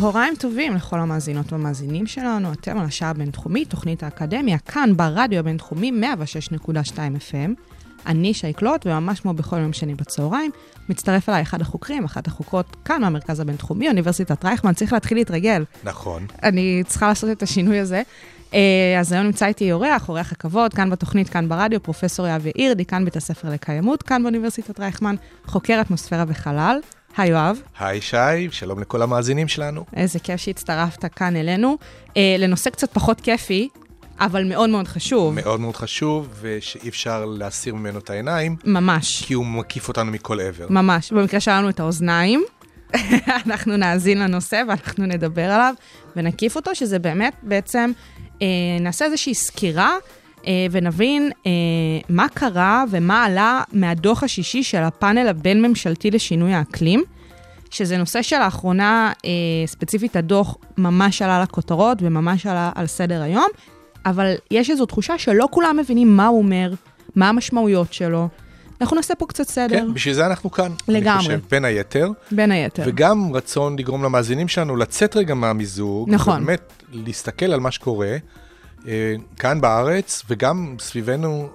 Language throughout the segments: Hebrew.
צהריים טובים לכל המאזינות והמאזינים שלנו, אתם על השעה הבינתחומית, תוכנית האקדמיה, כאן ברדיו הבינתחומי 106.2 FM. אני שי קלוט, וממש כמו בכל יום שני בצהריים, מצטרף אליי אחד החוקרים, אחת החוקרות כאן מהמרכז הבינתחומי, אוניברסיטת רייכמן, צריך להתחיל להתרגל. נכון. אני צריכה לעשות את השינוי הזה. אה, אז היום נמצא איתי אורח, אורח הכבוד, כאן בתוכנית, כאן ברדיו, פרופסור יואב יאיר, דיקן בית הספר לקיימות, כאן באוניברסיטת רייכמן, חוקר אטמוספירה וחלל. היי יואב, היי שי, שלום לכל המאזינים שלנו. איזה כיף שהצטרפת כאן אלינו. אה, לנושא קצת פחות כיפי, אבל מאוד מאוד חשוב. מאוד מאוד חשוב, ושאי אפשר להסיר ממנו את העיניים, ממש, כי הוא מקיף אותנו מכל עבר. ממש. במקרה שלנו את האוזניים, אנחנו נאזין לנושא ואנחנו נדבר עליו ונקיף אותו, שזה באמת בעצם, אה, נעשה איזושהי סקירה. אה, ונבין אה, מה קרה ומה עלה מהדוח השישי של הפאנל הבין-ממשלתי לשינוי האקלים, שזה נושא שלאחרונה, אה, ספציפית הדוח, ממש עלה לכותרות וממש עלה על סדר היום, אבל יש איזו תחושה שלא כולם מבינים מה הוא אומר, מה המשמעויות שלו. אנחנו נעשה פה קצת סדר, כן, בשביל זה אנחנו כאן. לגמרי. אני חושב, בין היתר. בין היתר. וגם רצון לגרום למאזינים שלנו לצאת רגע מהמיזוג. נכון. ובאמת להסתכל על מה שקורה כאן בארץ, וגם סביבנו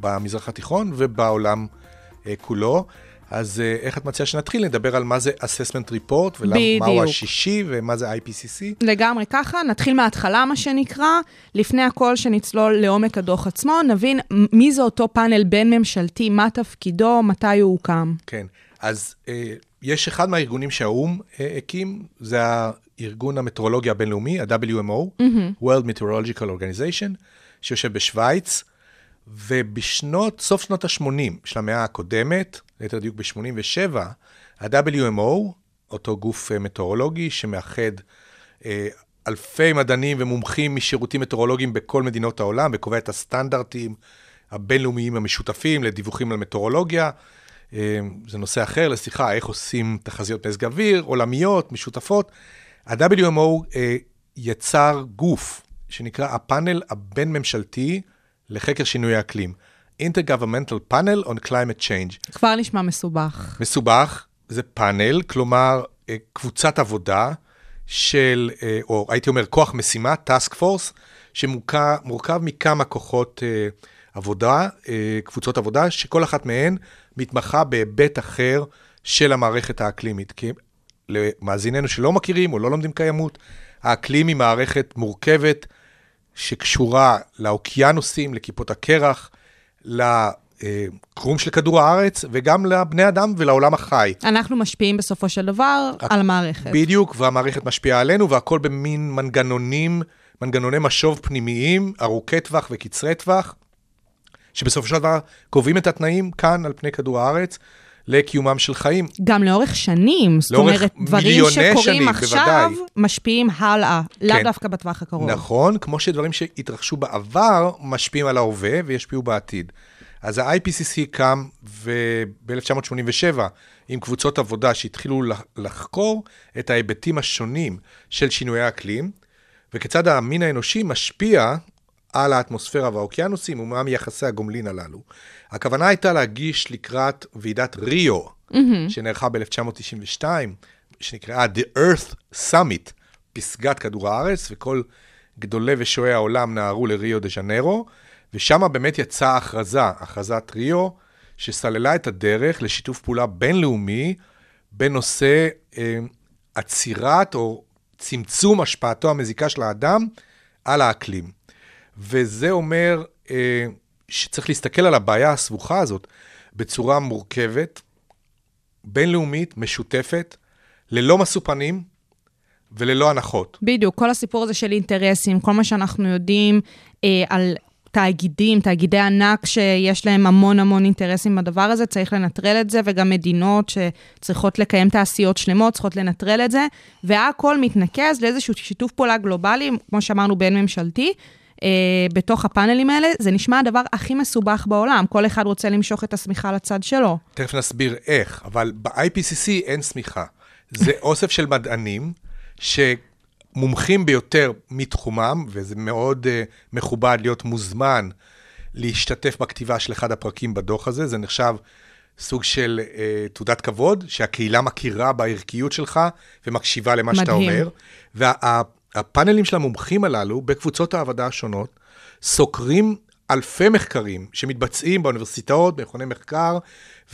במזרח התיכון ובעולם אה, כולו. אז אה, איך את מציעה שנתחיל? נדבר על מה זה assessment report, ומהו. השישי, ומה זה IPCC. לגמרי ככה, נתחיל מההתחלה, מה שנקרא. לפני הכל, שנצלול לעומק הדוח עצמו, נבין מי זה אותו פאנל בין-ממשלתי, מה תפקידו, מתי הוא הוקם. כן, אז אה, יש אחד מהארגונים שהאו"ם אה, הקים, זה הארגון המטאורולוגיה הבינלאומי, ה-WMO, World Meteorological Organization, שיושב בשוויץ, ובשנות, סוף שנות ה-80 של המאה הקודמת, ליתר דיוק ב-87, ה-WMO, אותו גוף אה, מטאורולוגי שמאחד אה, אלפי מדענים ומומחים משירותים מטאורולוגיים בכל מדינות העולם, וקובע את הסטנדרטים הבינלאומיים המשותפים לדיווחים על מטאורולוגיה. אה, זה נושא אחר לשיחה, איך עושים תחזיות מזג אוויר, עולמיות, משותפות. ה-WMO אה, יצר גוף שנקרא הפאנל הבין-ממשלתי לחקר שינוי האקלים. Intergovernmental Panel on Climate Change. כבר נשמע מסובך. מסובך, זה פאנל, כלומר אה, קבוצת עבודה של, אה, או הייתי אומר כוח משימה, task force, שמורכב מכמה כוחות אה, עבודה, אה, קבוצות עבודה, שכל אחת מהן מתמחה בהיבט אחר של המערכת האקלימית. כי למאזיננו שלא מכירים או לא לומדים קיימות, האקלים היא מערכת מורכבת שקשורה לאוקיינוסים, לכיפות הקרח, לקרום של כדור הארץ, וגם לבני אדם ולעולם החי. אנחנו משפיעים בסופו של דבר על המערכת. בדיוק, והמערכת משפיעה עלינו, והכל במין מנגנונים, מנגנוני משוב פנימיים, ארוכי טווח וקצרי טווח, שבסופו של דבר קובעים את התנאים כאן על פני כדור הארץ לקיומם של חיים. גם לאורך שנים, זאת לאורך אומרת, דברים שקורים שנים, עכשיו, בוודאי. משפיעים הלאה, לאו כן. דווקא בטווח הקרוב. נכון, כמו שדברים שהתרחשו בעבר משפיעים על ההווה וישפיעו בעתיד. אז ה-IPCC קם ב-1987 עם קבוצות עבודה שהתחילו לח- לחקור את ההיבטים השונים של שינויי האקלים, וכיצד המין האנושי משפיע על האטמוספירה והאוקיינוסים ומהם יחסי הגומלין הללו. הכוונה הייתה להגיש לקראת ועידת ריו, שנערכה ב-1992, שנקראה The Earth Summit, פסגת כדור הארץ, וכל גדולי ושועי העולם נהרו לריו דה ז'נרו, ושם באמת יצאה הכרזה, הכרזת ריו, שסללה את הדרך לשיתוף פעולה בינלאומי בנושא אה, עצירת או צמצום השפעתו המזיקה של האדם על האקלים. וזה אומר אה, שצריך להסתכל על הבעיה הסבוכה הזאת בצורה מורכבת, בינלאומית, משותפת, ללא משוא פנים וללא הנחות. בדיוק, כל הסיפור הזה של אינטרסים, כל מה שאנחנו יודעים אה, על תאגידים, תאגידי ענק שיש להם המון המון אינטרסים בדבר הזה, צריך לנטרל את זה, וגם מדינות שצריכות לקיים תעשיות שלמות, צריכות לנטרל את זה, והכל מתנקז לאיזשהו שיתוף פעולה גלובלי, כמו שאמרנו, בין ממשלתי, אה, בתוך הפאנלים האלה, זה נשמע הדבר הכי מסובך בעולם. כל אחד רוצה למשוך את השמיכה לצד שלו. תכף נסביר איך, אבל ב-IPCC אין שמיכה. זה אוסף של מדענים שמומחים ביותר מתחומם, וזה מאוד uh, מכובד להיות מוזמן להשתתף בכתיבה של אחד הפרקים בדוח הזה. זה נחשב סוג של uh, תעודת כבוד, שהקהילה מכירה בערכיות שלך ומקשיבה למה שאתה מדהים. אומר. והפאנלים של המומחים הללו, בקבוצות העבודה השונות, סוקרים אלפי מחקרים שמתבצעים באוניברסיטאות, במכוני מחקר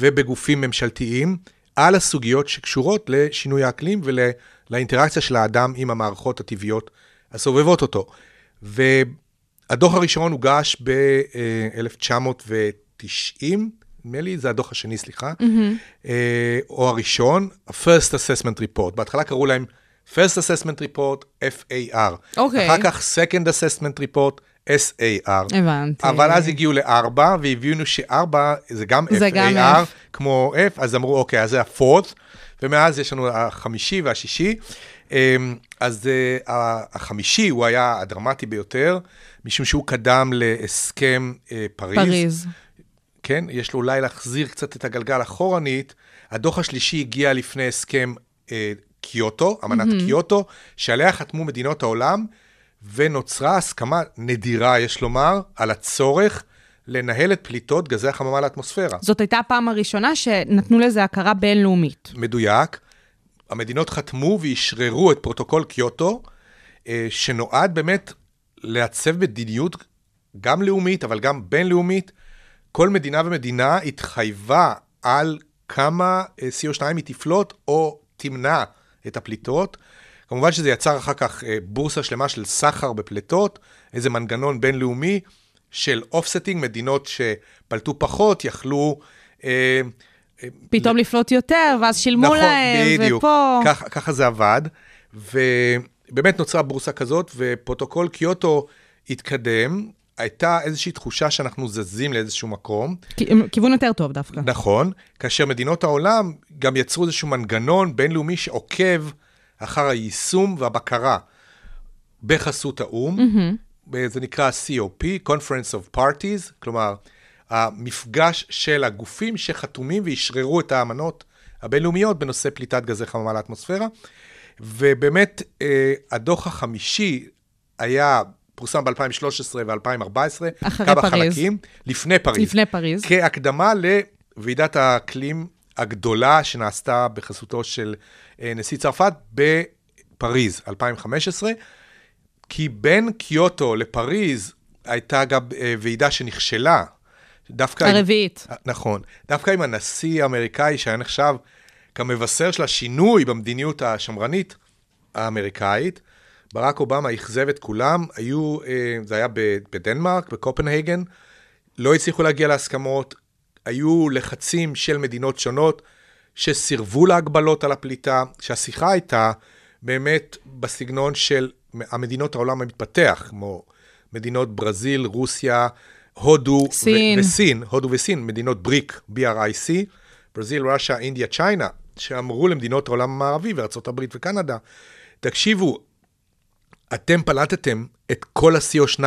ובגופים ממשלתיים, על הסוגיות שקשורות לשינוי האקלים ולאינטראקציה של האדם עם המערכות הטבעיות הסובבות אותו. והדוח הראשון הוגש ב-1990, נדמה לי, זה הדוח השני, סליחה, mm-hmm. או הראשון, ה-First Assessment Report. בהתחלה קראו להם First Assessment Report, FAR. אוקיי. אחר כך Second Assessment Report, SAR. הבנתי. אבל אז הגיעו לארבע, והבינו שארבע זה גם זה FAR, גם F. כמו F, אז אמרו, אוקיי, אז זה ה-fourth, ומאז יש לנו החמישי והשישי. אמ, אז אה, החמישי הוא היה הדרמטי ביותר, משום שהוא קדם להסכם אה, פריז. פריז. כן, יש לו אולי להחזיר קצת את הגלגל אחורנית. הדוח השלישי הגיע לפני הסכם אה, קיוטו, אמנת mm-hmm. קיוטו, שעליה חתמו מדינות העולם, ונוצרה הסכמה נדירה, יש לומר, על הצורך לנהל את פליטות גזי החממה לאטמוספירה. זאת הייתה הפעם הראשונה שנתנו לזה הכרה בינלאומית. מדויק. המדינות חתמו ואשררו את פרוטוקול קיוטו, אה, שנועד באמת לעצב מדיניות גם לאומית, אבל גם בינלאומית. כל מדינה ומדינה התחייבה על כמה אה, CO2 היא תפלוט או תמנע את הפליטות. כמובן שזה יצר אחר כך אה, בורסה שלמה של סחר בפליטות, איזה מנגנון בינלאומי של offsetting, מדינות שפלטו פחות יכלו... אה, פתאום לפלוט יותר, ואז שילמו נכון, להם, בדיוק. ופה... ככה, ככה זה עבד, ובאמת נוצרה בורסה כזאת, ופרוטוקול קיוטו התקדם. הייתה איזושהי תחושה שאנחנו זזים לאיזשהו מקום. כיוון יותר טוב דווקא. נכון, כאשר מדינות העולם גם יצרו איזשהו מנגנון בינלאומי שעוקב אחר היישום והבקרה בחסות האו"ם. Mm-hmm. זה נקרא COP, Conference of Parties, כלומר, המפגש של הגופים שחתומים ואשררו את האמנות הבינלאומיות בנושא פליטת גזי חממה לאטמוספירה. ובאמת, אה, הדוח החמישי היה, פורסם ב-2013 ו-2014, אחרי כמה פריז. חלקים, לפני פריז. לפני פריז. כהקדמה לוועידת האקלים הגדולה שנעשתה בחסותו של אה, נשיא צרפת בפריז, 2015, כי בין קיוטו לפריז הייתה גם אה, ועידה שנכשלה. דווקא... עם- הרביעית. נכון. דווקא עם הנשיא האמריקאי, שהיה נחשב כמבשר של השינוי במדיניות השמרנית האמריקאית, ברק אובמה אכזב את כולם, היו, אה, זה היה בדנמרק, בקופנהגן, לא הצליחו להגיע להסכמות, היו לחצים של מדינות שונות שסירבו להגבלות על הפליטה, שהשיחה הייתה באמת בסגנון של המדינות העולם המתפתח, כמו מדינות ברזיל, רוסיה, הודו ו- סין. וסין, הודו וסין, מדינות בריק, BRIC, ברזיל, רוסיה, אינדיה, צ'יינה, שאמרו למדינות העולם המערבי וארה"ב וקנדה, תקשיבו, אתם פלטתם את כל ה-CO2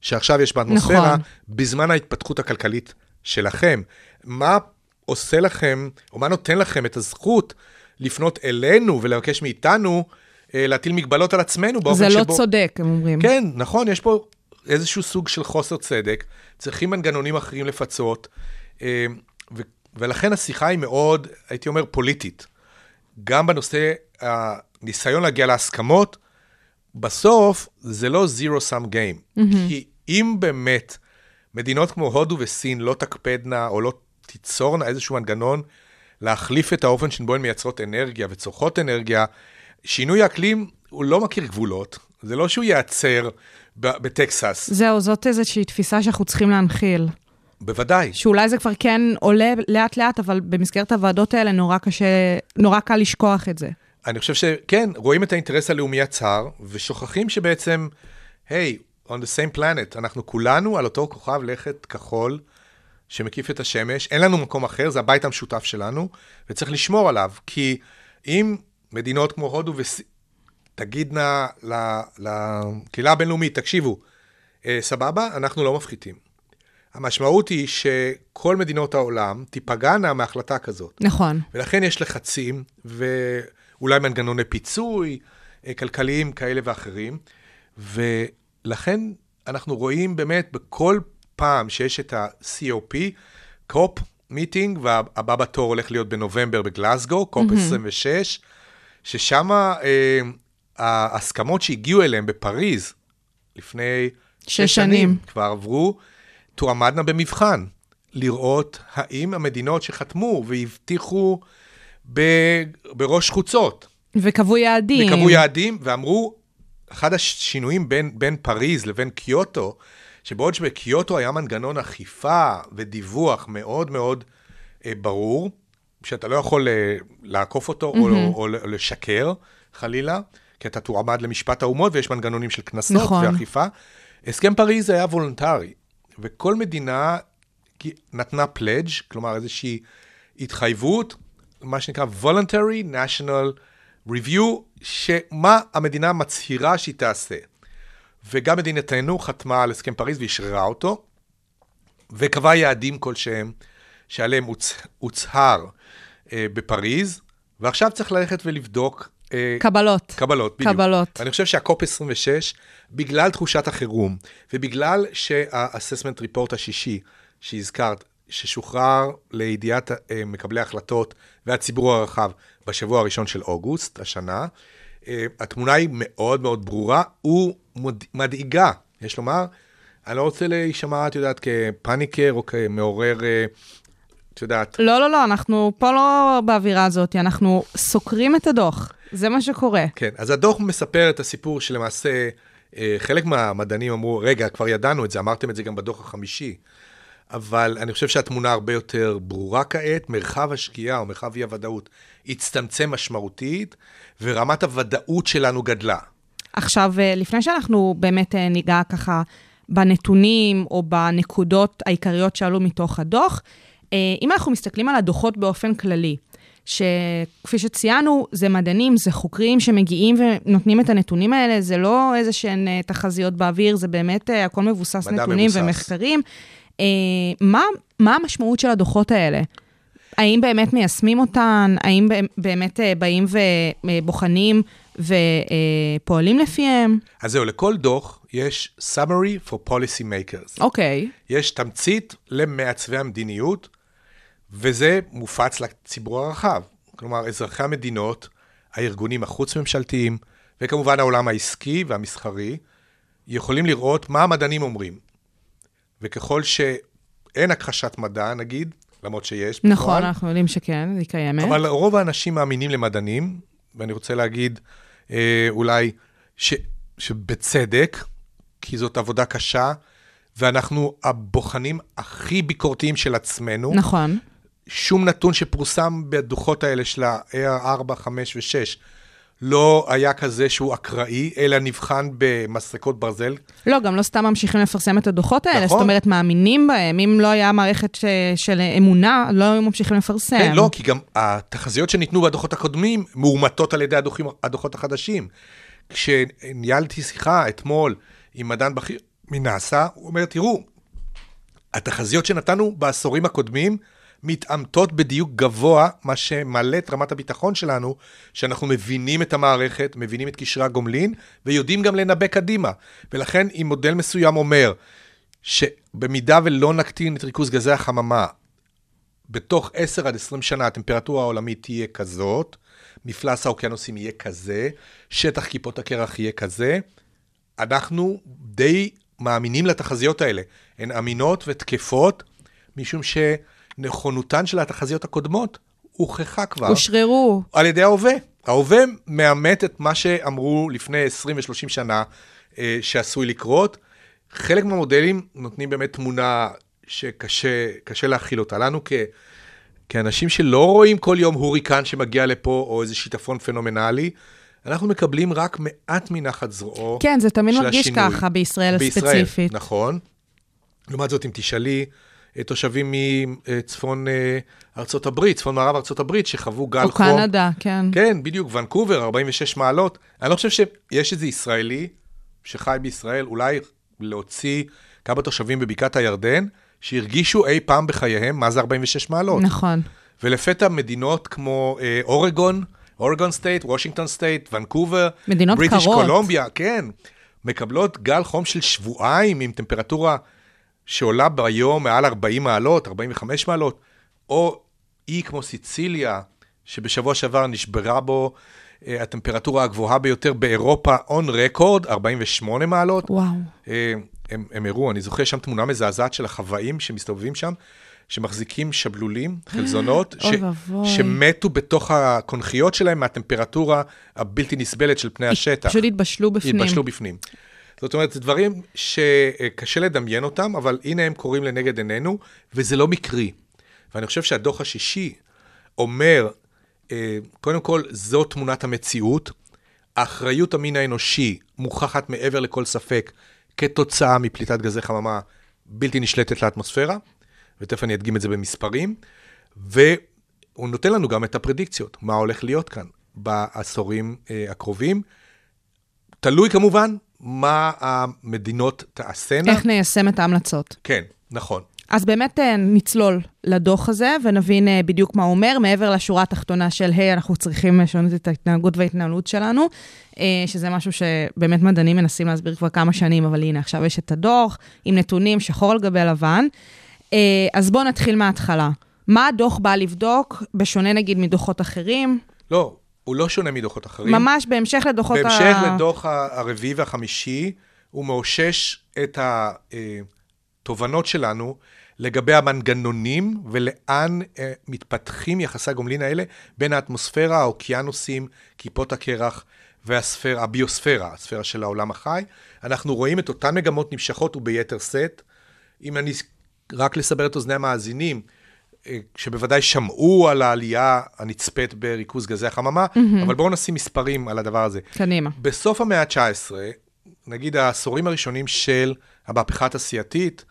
שעכשיו יש באטמוספירה, נכון. בזמן ההתפתחות הכלכלית שלכם. מה עושה לכם, או מה נותן לכם את הזכות לפנות אלינו ולבקש מאיתנו אה, להטיל מגבלות על עצמנו באופן זה שבו... לא צודק, הם אומרים. כן, נכון, יש פה איזשהו סוג של חוסר צדק, צריכים מנגנונים אחרים לפצות, אה, ו- ולכן השיחה היא מאוד, הייתי אומר, פוליטית. גם בנושא הניסיון להגיע להסכמות, בסוף זה לא zero sum game. Mm-hmm. כי אם באמת מדינות כמו הודו וסין לא תקפדנה או לא תיצורנה איזשהו מנגנון להחליף את האופן שבו הן מייצרות אנרגיה וצורכות אנרגיה, שינוי האקלים הוא לא מכיר גבולות. זה לא שהוא ייעצר בטקסס, זהו, זאת איזושהי תפיסה שאנחנו צריכים להנחיל. בוודאי. שאולי זה כבר כן עולה לאט-לאט, אבל במסגרת הוועדות האלה נורא קשה, נורא קל לשכוח את זה. אני חושב שכן, רואים את האינטרס הלאומי הצר, ושוכחים שבעצם, היי, hey, on the same planet, אנחנו כולנו על אותו כוכב לכת כחול שמקיף את השמש, אין לנו מקום אחר, זה הבית המשותף שלנו, וצריך לשמור עליו, כי אם מדינות כמו הודו וסין תגידנה לקהילה הבינלאומית, תקשיבו, אה, סבבה, אנחנו לא מפחיתים. המשמעות היא שכל מדינות העולם תיפגענה מהחלטה כזאת. נכון. ולכן יש לחצים, ואולי מנגנוני פיצוי, אה, כלכליים כאלה ואחרים, ולכן אנחנו רואים באמת בכל פעם שיש את ה-COP, COP meeting, והבא בתור הולך להיות בנובמבר בגלסגו, COP 26, ששם אה, ההסכמות שהגיעו אליהן בפריז לפני שש שנים. כבר עברו, תועמדנה במבחן, לראות האם המדינות שחתמו והבטיחו ב, בראש חוצות, וקבעו יעדים. וקבעו יעדים, ואמרו, אחד השינויים בין, בין פריז לבין קיוטו, שבעוד שבקיוטו היה מנגנון אכיפה ודיווח מאוד מאוד אה, ברור, שאתה לא יכול אה, לעקוף אותו mm-hmm. או, או, או לשקר, חלילה, כי אתה תועמד למשפט האומות ויש מנגנונים של קנסות נכון. ואכיפה. הסכם פריז היה וולונטרי, וכל מדינה נתנה pledge, כלומר איזושהי התחייבות, מה שנקרא voluntary national review, שמה המדינה מצהירה שהיא תעשה. וגם מדינתנו חתמה על הסכם פריז ואשררה אותו, וקבעה יעדים כלשהם שעליהם הוצ... הוצהר אה, בפריז, ועכשיו צריך ללכת ולבדוק אה, קבלות. קבלות, בדיוק. קבלות. אני חושב שהקופ 26, בגלל תחושת החירום, ובגלל שה-assessment report השישי שהזכרת, ששוחרר לידיעת אה, מקבלי ההחלטות והציבור הרחב בשבוע הראשון של אוגוסט השנה, אה, התמונה היא מאוד מאוד ברורה ומדאיגה, יש לומר. אני לא רוצה להישמע, את יודעת, כפאניקר או כמעורר, אה, את יודעת. לא, לא, לא, אנחנו פה לא באווירה הזאת, אנחנו סוקרים את הדוח, זה מה שקורה. כן, אז הדוח מספר את הסיפור שלמעשה אה, חלק מהמדענים אמרו, רגע, כבר ידענו את זה, אמרתם את זה גם בדוח החמישי, אבל אני חושב שהתמונה הרבה יותר ברורה כעת, מרחב השקיעה או מרחב אי-הוודאות הצטמצם משמעותית, ורמת הוודאות שלנו גדלה. עכשיו, אה, לפני שאנחנו באמת אה, ניגע ככה בנתונים או בנקודות העיקריות שעלו מתוך הדוח, אה, אם אנחנו מסתכלים על הדוחות באופן כללי, שכפי שציינו, זה מדענים, זה חוקרים שמגיעים ונותנים את הנתונים האלה, זה לא איזה שהן תחזיות באוויר, זה באמת הכל מבוסס נתונים מבוסס. ומחקרים. מה, מה המשמעות של הדוחות האלה? האם באמת מיישמים אותן? האם באמת באים ובוחנים ופועלים לפיהם? אז זהו, לכל דוח יש summary for policy makers. אוקיי. Okay. יש תמצית למעצבי המדיניות, וזה מופץ לציבור הרחב. כלומר, אזרחי המדינות, הארגונים החוץ-ממשלתיים, וכמובן העולם העסקי והמסחרי, יכולים לראות מה המדענים אומרים. וככל שאין הכחשת מדע, נגיד, למרות שיש. נכון, בפועל, אנחנו יודעים שכן, היא קיימת. אבל רוב האנשים מאמינים למדענים, ואני רוצה להגיד אה, אולי ש, שבצדק, כי זאת עבודה קשה, ואנחנו הבוחנים הכי ביקורתיים של עצמנו. נכון. שום נתון שפורסם בדוחות האלה של ה-AR4, 5 ו-6 לא היה כזה שהוא אקראי, אלא נבחן במסרקות ברזל. לא, גם לא סתם ממשיכים לפרסם את הדוחות האלה, נכון. זאת אומרת, מאמינים בהם. אם לא היה מערכת ש... של אמונה, לא היו ממשיכים לפרסם. כן, לא, כי גם התחזיות שניתנו בדוחות הקודמים מאומתות על ידי הדוחים, הדוחות החדשים. כשניהלתי שיחה אתמול עם מדען בכיר מנאסא, הוא אומר, תראו, התחזיות שנתנו בעשורים הקודמים, מתעמתות בדיוק גבוה, מה שמעלה את רמת הביטחון שלנו, שאנחנו מבינים את המערכת, מבינים את קשרי הגומלין, ויודעים גם לנבא קדימה. ולכן, אם מודל מסוים אומר שבמידה ולא נקטין את ריכוז גזי החממה, בתוך 10 עד 20 שנה הטמפרטורה העולמית תהיה כזאת, מפלס האוקיינוסים יהיה כזה, שטח כיפות הקרח יהיה כזה, אנחנו די מאמינים לתחזיות האלה. הן אמינות ותקפות, משום ש... נכונותן של התחזיות הקודמות הוכחה כבר. אושררו. על ידי ההווה. ההווה מאמת את מה שאמרו לפני 20 ו-30 שנה אה, שעשוי לקרות. חלק מהמודלים נותנים באמת תמונה שקשה להכיל אותה. לנו כ... כאנשים שלא רואים כל יום הוריקן שמגיע לפה, או איזה שיטפון פנומנלי, אנחנו מקבלים רק מעט מנחת זרועו כן, זה תמיד מרגיש השינוי. ככה בישראל בישראל, הספציפית. נכון. לעומת זאת, אם תשאלי תושבים מצפון אה, ארצות הברית, צפון מערב ארצות הברית, שחוו גלי חום. קנדה, כן. כן, בדיוק, ונקובר, 46 מעלות. אני לא חושב שיש איזה ישראלי שחי בישראל, אולי להוציא כמה תושבים בבקעת הירדן, שהרגישו אי פעם בחייהם מה זה 46 מעלות. נכון. ולפתע מדינות כמו אה, אורגון, Oregon State, Washington State, ונקובר, מדינות קרות. British Columbia, כן, מקבלות גל חום של שבועיים עם טמפרטורה שעולה ביום מעל 40 מעלות, 45 מעלות, או אי כמו סיציליה, שבשבוע שעבר נשברה בו אה, הטמפרטורה הגבוהה ביותר באירופה, on record, 48 מעלות. וואו. אה, הם, הם הראו, אני זוכר שם תמונה מזעזעת של החוואים שמסתובבים שם, שמחזיקים שבלולים, חלזונות, ואבוי. שמתו בתוך הקונכיות שלהם מהטמפרטורה הבלתי נסבלת של פני השטח. פשוט התבשלו בפנים. התבשלו בפנים. זאת אומרת, זה דברים שקשה לדמיין אותם, אבל הנה הם קורים לנגד עינינו, וזה לא מקרי. ואני חושב שהדוח השישי אומר, אה, קודם כל, זו תמונת המציאות. האחריות המין האנושי מוכחת מעבר לכל ספק כתוצאה מפליטת גזי חממה בלתי נשלטת לאטמוספירה, ותכף אני אדגים את זה במספרים, והוא נותן לנו גם את הפרדיקציות, מה הולך להיות כאן בעשורים אה, הקרובים. תלוי כמובן מה המדינות תעשינה. איך ניישם את ההמלצות. כן, נכון. אז באמת אה, נצלול לדוח הזה ונבין אה, בדיוק מה הוא אומר, מעבר לשורה התחתונה של, היי, אנחנו צריכים לשנות את ההתנהגות וההתנהלות שלנו, אה, שזה משהו שבאמת מדענים מנסים להסביר כבר כמה שנים, אבל הנה, עכשיו יש את הדוח עם נתונים שחור על גבי לבן. אז בואו נתחיל מההתחלה. מה הדוח בא לבדוק, בשונה נגיד מדוחות אחרים? לא, הוא לא שונה מדוחות אחרים. ממש בהמשך לדוחות ה... בהמשך לדוח הרביעי והחמישי, הוא מאושש את התובנות שלנו לגבי המנגנונים ולאן אה, מתפתחים יחסי הגומלין האלה בין האטמוספירה, האוקיינוסים, כיפות הקרח והספירה, הביוספירה, הספירה של העולם החי. אנחנו רואים את אותן מגמות נמשכות וביתר שאת. אם אני רק לסבר את אוזני המאזינים, אה, שבוודאי שמעו על העלייה הנצפית בריכוז גזי החממה, mm-hmm. אבל בואו נשים מספרים על הדבר הזה. קדימה. בסוף המאה ה-19, נגיד העשורים הראשונים של המהפכה התעשייתית,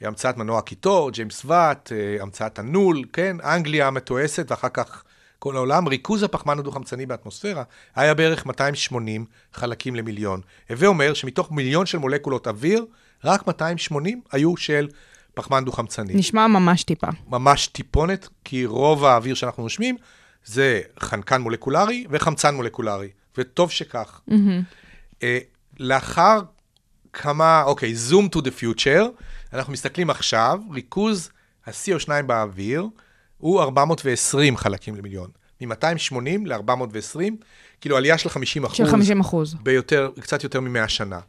המצאת מנוע הקיטור, ג'יימס ואט, אה, המצאת הנול, כן, אנגליה המתועסת, ואחר כך כל העולם, ריכוז הפחמן הדו-חמצני באטמוספירה היה בערך 280 חלקים למיליון. הווה אומר שמתוך מיליון של מולקולות אוויר, רק 280 היו של פחמן דו-חמצני. נשמע ממש טיפה. ממש טיפונת, כי רוב האוויר שאנחנו נושמים זה חנקן מולקולרי וחמצן מולקולרי, וטוב שכך. Mm-hmm. Uh, לאחר כמה, אוקיי, זום to the future, אנחנו מסתכלים עכשיו, ריכוז ה-CO2 באוויר הוא 420 חלקים למיליון. מ-280 ל-420, כאילו עלייה של 50 אחוז. של 50 אחוז. ביותר, קצת יותר מ-100 שנה.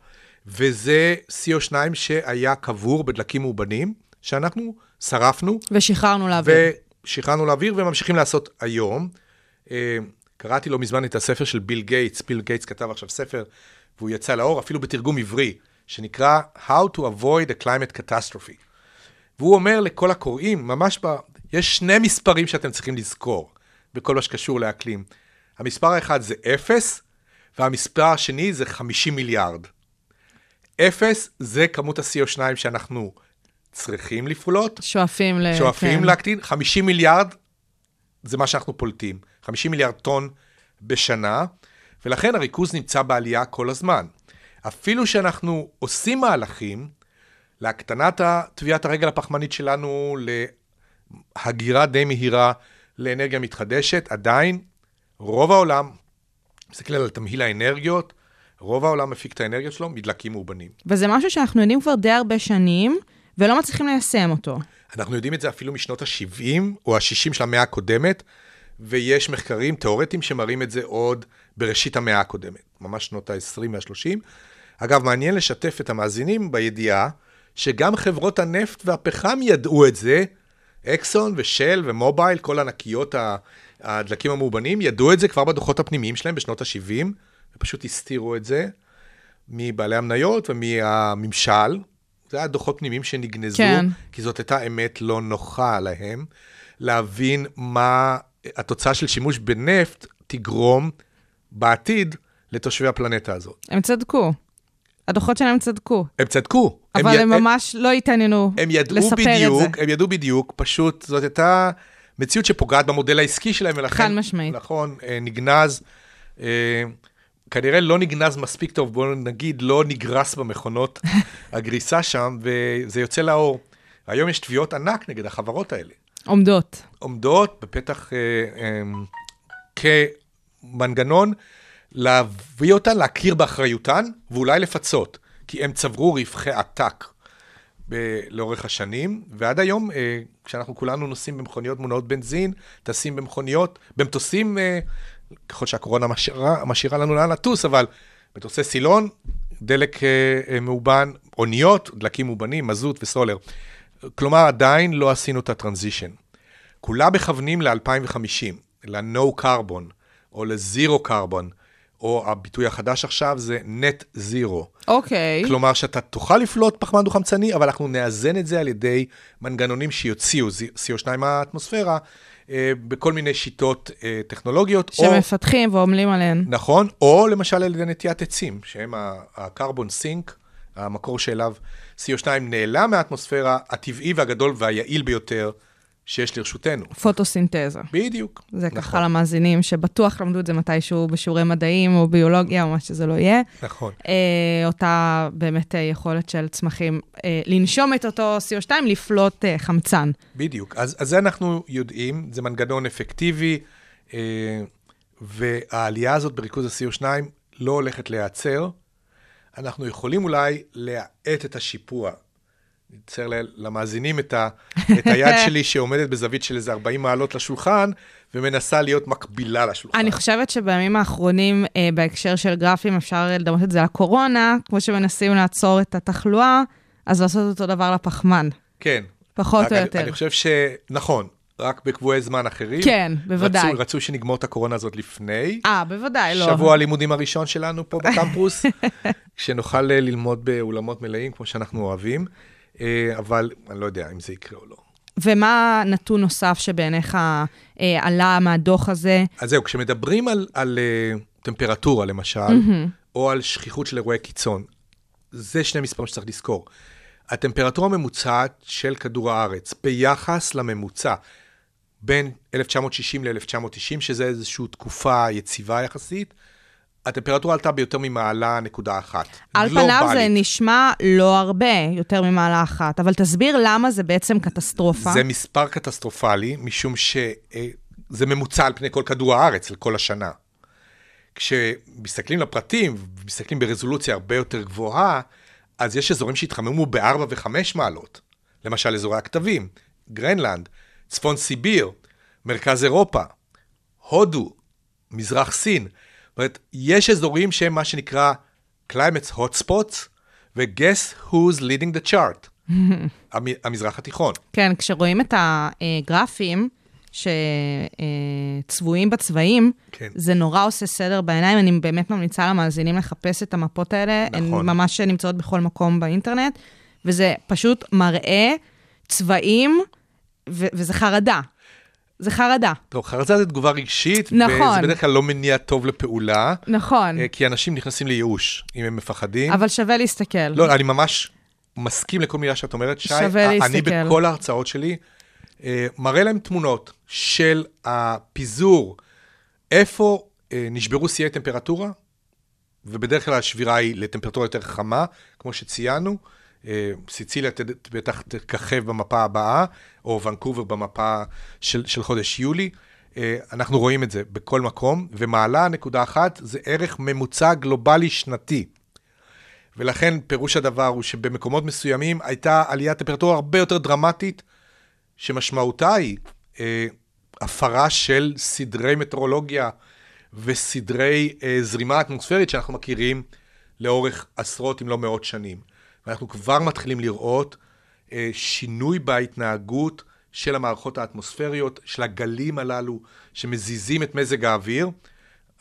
וזה CO2 שהיה קבור בדלקים מאובנים, שאנחנו שרפנו ושחררנו לאוויר. ושחררנו לאוויר וממשיכים לעשות היום. אה, קראתי לא מזמן את הספר של ביל גייטס, ביל גייטס כתב עכשיו ספר, והוא יצא לאור אפילו בתרגום עברי, שנקרא How to Avoid a Climate Catastrophe. והוא אומר לכל הקוראים, ממש ב... יש שני מספרים שאתם צריכים לזכור בכל מה שקשור לאקלים. המספר האחד זה אפס, והמספר השני זה 50 מיליארד. אפס זה כמות ה-CO2 שאנחנו צריכים לפלוט, שואפים ל... שואפים כן. להקטין, 50 מיליארד זה מה שאנחנו פולטים, 50 מיליארד טון בשנה, ולכן הריכוז נמצא בעלייה כל הזמן. אפילו שאנחנו עושים מהלכים להקטנת טביעת הרגל הפחמנית שלנו, להגירה די מהירה לאנרגיה מתחדשת, עדיין רוב העולם, מסתכל על תמהיל האנרגיות, רוב העולם מפיק את האנרגיה שלו מדלקים מאובנים. וזה משהו שאנחנו יודעים כבר די הרבה שנים, ולא מצליחים ליישם אותו. אנחנו יודעים את זה אפילו משנות ה-70 או ה-60 של המאה הקודמת, ויש מחקרים תיאורטיים שמראים את זה עוד בראשית המאה הקודמת, ממש שנות ה-20 וה-30. אגב, מעניין לשתף את המאזינים בידיעה שגם חברות הנפט והפחם ידעו את זה, אקסון ושל ומובייל, כל ענקיות הדלקים המאובנים, ידעו את זה כבר בדוחות הפנימיים שלהם בשנות ה-70, ופשוט הסתירו את זה מבעלי המניות ומהממשל. זה היה דוחות פנימיים שנגנזו, כן. כי זאת הייתה אמת לא נוחה להם, להבין מה התוצאה של שימוש בנפט תגרום בעתיד לתושבי הפלנטה הזאת. הם צדקו. הדוחות שלהם צדקו. הם צדקו. אבל י- הם ממש לא התעניינו הם ידעו לספר בדיוק, את זה. הם ידעו בדיוק, פשוט זאת הייתה מציאות שפוגעת במודל העסקי שלהם, ולכן... חד משמעית. נכון, אה, נגנז. אה, כנראה לא נגנז מספיק טוב, בואו נגיד, לא נגרס במכונות הגריסה שם, וזה יוצא לאור. היום יש תביעות ענק נגד החברות האלה. עומדות. עומדות בפתח אה, אה, כמנגנון להביא אותן, להכיר באחריותן, ואולי לפצות, כי הם צברו רווחי עתק ב- לאורך השנים, ועד היום, אה, כשאנחנו כולנו נוסעים במכוניות מונעות בנזין, טסים במכוניות, במטוסים, אה, ככל שהקורונה משאירה, משאירה לנו לאן לטוס, אבל מטוסי סילון, דלק אה, אה, מאובן, אוניות, דלקים מאובנים, מזוט וסולר. כלומר, עדיין לא עשינו את הטרנזישן. כולם מכוונים ל-2050, ל-No carbon, או ל-Zero carbon, או הביטוי החדש עכשיו זה Net Zero. אוקיי. כלומר, שאתה תוכל לפלוט פחמן דו-חמצני, אבל אנחנו נאזן את זה על ידי מנגנונים שיוציאו CO2 מהאטמוספירה, בכל מיני שיטות אה, טכנולוגיות. או- שמפתחים ועמלים עליהן. נכון, או למשל על ידי נטיית עצים, שהם הקרבון סינק, המקור שאליו CO2 נעלם מהאטמוספירה, הטבעי והגדול והיעיל ביותר שיש לרשותנו. פוטוסינתזה. בדיוק. זה נכון, ככה למאזינים שבטוח למדו את זה מתישהו בשיעורי מדעים או ביולוגיה או מה שזה לא יהיה. נכון. אה, אותה באמת אה, יכולת של צמחים אה, לנשום את אותו CO2, לפלוט אה, חמצן. בדיוק. אז, אז זה אנחנו יודעים, זה מנגנון אפקטיבי, אה, והעלייה הזאת בריכוז ה-CO2 לא הולכת להיעצר. אנחנו יכולים אולי להאט את השיפוע. נצייר ל- למאזינים את, ה, את היד שלי שעומדת בזווית של איזה 40 מעלות לשולחן, ומנסה להיות מקבילה לשולחן. אני חושבת שבימים האחרונים, אה, בהקשר של גרפים, אפשר לדמות את זה לקורונה, כמו שמנסים לעצור את התחלואה, אז לעשות אותו דבר לפחמן. כן. פחות רק או אני- יותר. אני חושב ש... נכון, רק בקבועי זמן אחרים. כן, בוודאי. רצו, רצו שנגמור את הקורונה הזאת לפני. אה, בוודאי, לא. שבוע הלימודים הראשון שלנו פה בקמפוס, כשנוכל אה, ללמוד באולמות מלאים כמו שאנחנו אוהבים, אבל אני לא יודע אם זה יקרה או לא. ומה נתון נוסף שבעיניך אה, עלה מהדוח הזה? אז זהו, כשמדברים על, על uh, טמפרטורה למשל, mm-hmm. או על שכיחות של אירועי קיצון, זה שני מספרים שצריך לזכור. הטמפרטורה הממוצעת של כדור הארץ ביחס לממוצע בין 1960 ל-1990, שזה איזושהי תקופה יציבה יחסית, הטמפרטורה עלתה ביותר ממעלה נקודה אחת. על פניו זה גלובלית. נשמע לא הרבה, יותר ממעלה אחת, אבל תסביר למה זה בעצם קטסטרופה. זה מספר קטסטרופלי, משום שזה ממוצע על פני כל כדור הארץ, לכל השנה. כשמסתכלים לפרטים, ומסתכלים ברזולוציה הרבה יותר גבוהה, אז יש אזורים שהתחממו ב-4 ו-5 מעלות. למשל, אזורי הכתבים, גרנלנד, צפון סיביר, מרכז אירופה, הודו, מזרח סין. זאת אומרת, יש אזורים שהם מה שנקרא climate hotspots, ו-guess who's leading the chart, המ- המזרח התיכון. כן, כשרואים את הגרפים שצבועים בצבעים, כן. זה נורא עושה סדר בעיניים. אני באמת ממליצה למאזינים לחפש את המפות האלה. הן נכון. ממש נמצאות בכל מקום באינטרנט, וזה פשוט מראה צבעים, ו- וזה חרדה. זה חרדה, טוב, חרדה זה תגובה רגשית, נכון. וזה בדרך כלל לא מניע טוב לפעולה, נכון. אה, כי אנשים נכנסים לייאוש אם הם מפחדים. אבל שווה להסתכל. לא, אני ממש מסכים לכל מילה שאת אומרת, שי. שווה אני להסתכל. בכל ההרצאות שלי אה, מראה להם תמונות של הפיזור, איפה אה, נשברו שיאי טמפרטורה, ובדרך כלל השבירה היא לטמפרטורה יותר חמה, כמו שציינו. אה, סיציליה בטח תככב במפה הבאה, או ונקובר במפה של, של חודש יולי. אה, אנחנו רואים את זה בכל מקום, ומעלה נקודה אחת זה ערך ממוצע גלובלי שנתי. ולכן פירוש הדבר הוא שבמקומות מסוימים הייתה עליית טמפרטורה הרבה יותר דרמטית, שמשמעותה היא אה, הפרה של סדרי מטאורולוגיה וסדרי אה, זרימה אטמוספרית שאנחנו מכירים לאורך עשרות אם לא מאות שנים. ואנחנו כבר מתחילים לראות אה, שינוי בהתנהגות של המערכות האטמוספריות, של הגלים הללו שמזיזים את מזג האוויר.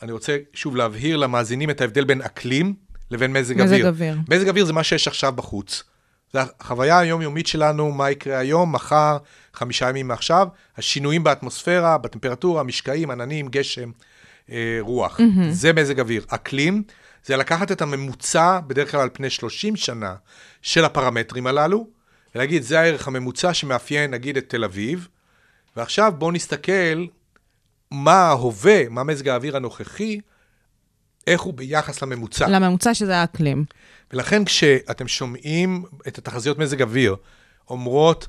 אני רוצה שוב להבהיר למאזינים את ההבדל בין אקלים לבין מזג, מזג אוויר. אוויר. מזג אוויר זה מה שיש עכשיו בחוץ. זו החוויה היומיומית שלנו, מה יקרה היום, מחר, חמישה ימים מעכשיו, השינויים באטמוספירה, בטמפרטורה, משקעים, עננים, גשם, אה, רוח. Mm-hmm. זה מזג אוויר. אקלים זה לקחת את הממוצע, בדרך כלל על פני 30 שנה, של הפרמטרים הללו, ולהגיד, זה הערך הממוצע שמאפיין, נגיד, את תל אביב, ועכשיו בואו נסתכל מה ההווה, מה מזג האוויר הנוכחי, איך הוא ביחס לממוצע. לממוצע שזה האקלים. ולכן כשאתם שומעים את התחזיות מזג אוויר, אומרות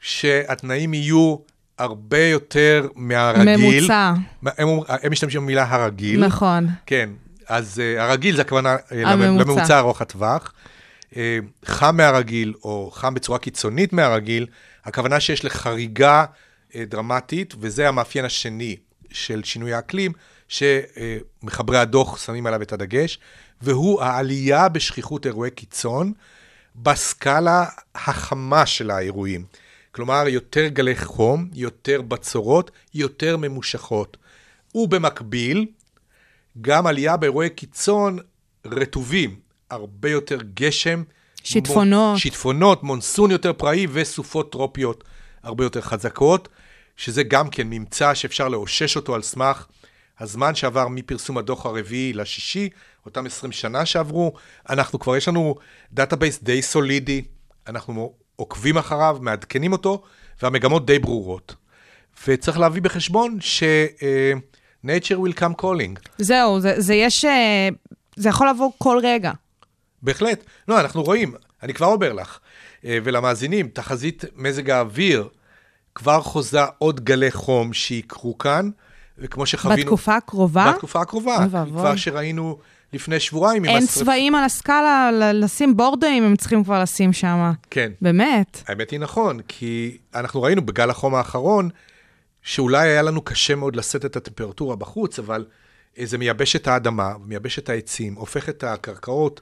שהתנאים יהיו הרבה יותר מהרגיל. ממוצע. הם, הם משתמשים במילה הרגיל. נכון. כן, אז uh, הרגיל זה הכוונה uh, הממוצע. לממוצע ארוך הטווח. Uh, חם מהרגיל, או חם בצורה קיצונית מהרגיל, הכוונה שיש לחריגה uh, דרמטית, וזה המאפיין השני של שינוי האקלים, שמחברי הדוח שמים עליו את הדגש, והוא העלייה בשכיחות אירועי קיצון בסקאלה החמה של האירועים. כלומר, יותר גלי חום, יותר בצורות, יותר ממושכות. ובמקביל, גם עלייה באירועי קיצון רטובים, הרבה יותר גשם. שיטפונות. מון, שיטפונות, מונסון יותר פראי וסופות טרופיות הרבה יותר חזקות, שזה גם כן ממצא שאפשר לאושש אותו על סמך הזמן שעבר מפרסום הדוח הרביעי לשישי, אותם 20 שנה שעברו. אנחנו כבר, יש לנו database די סולידי, אנחנו עוקבים אחריו, מעדכנים אותו, והמגמות די ברורות. וצריך להביא בחשבון ש... uh, nature will come calling. זהו, זה, זה יש... אה, זה יכול לבוא כל רגע. בהחלט. לא, אנחנו רואים, אני כבר אומר לך, אה, ולמאזינים, תחזית מזג האוויר כבר חוזה עוד גלי חום שיקרו כאן, וכמו שחווינו... בתקופה הקרובה? בתקופה הקרובה. ואבוי. כבר שראינו לפני שבועיים עם אין השרפ- צבעים על הסקאלה, לשים בורדואים, הם צריכים כבר לשים שם. כן. באמת. האמת היא נכון, כי אנחנו ראינו בגל החום האחרון, שאולי היה לנו קשה מאוד לשאת את הטמפרטורה בחוץ, אבל אה, זה מייבש את האדמה, מייבש את העצים, הופך את הקרקעות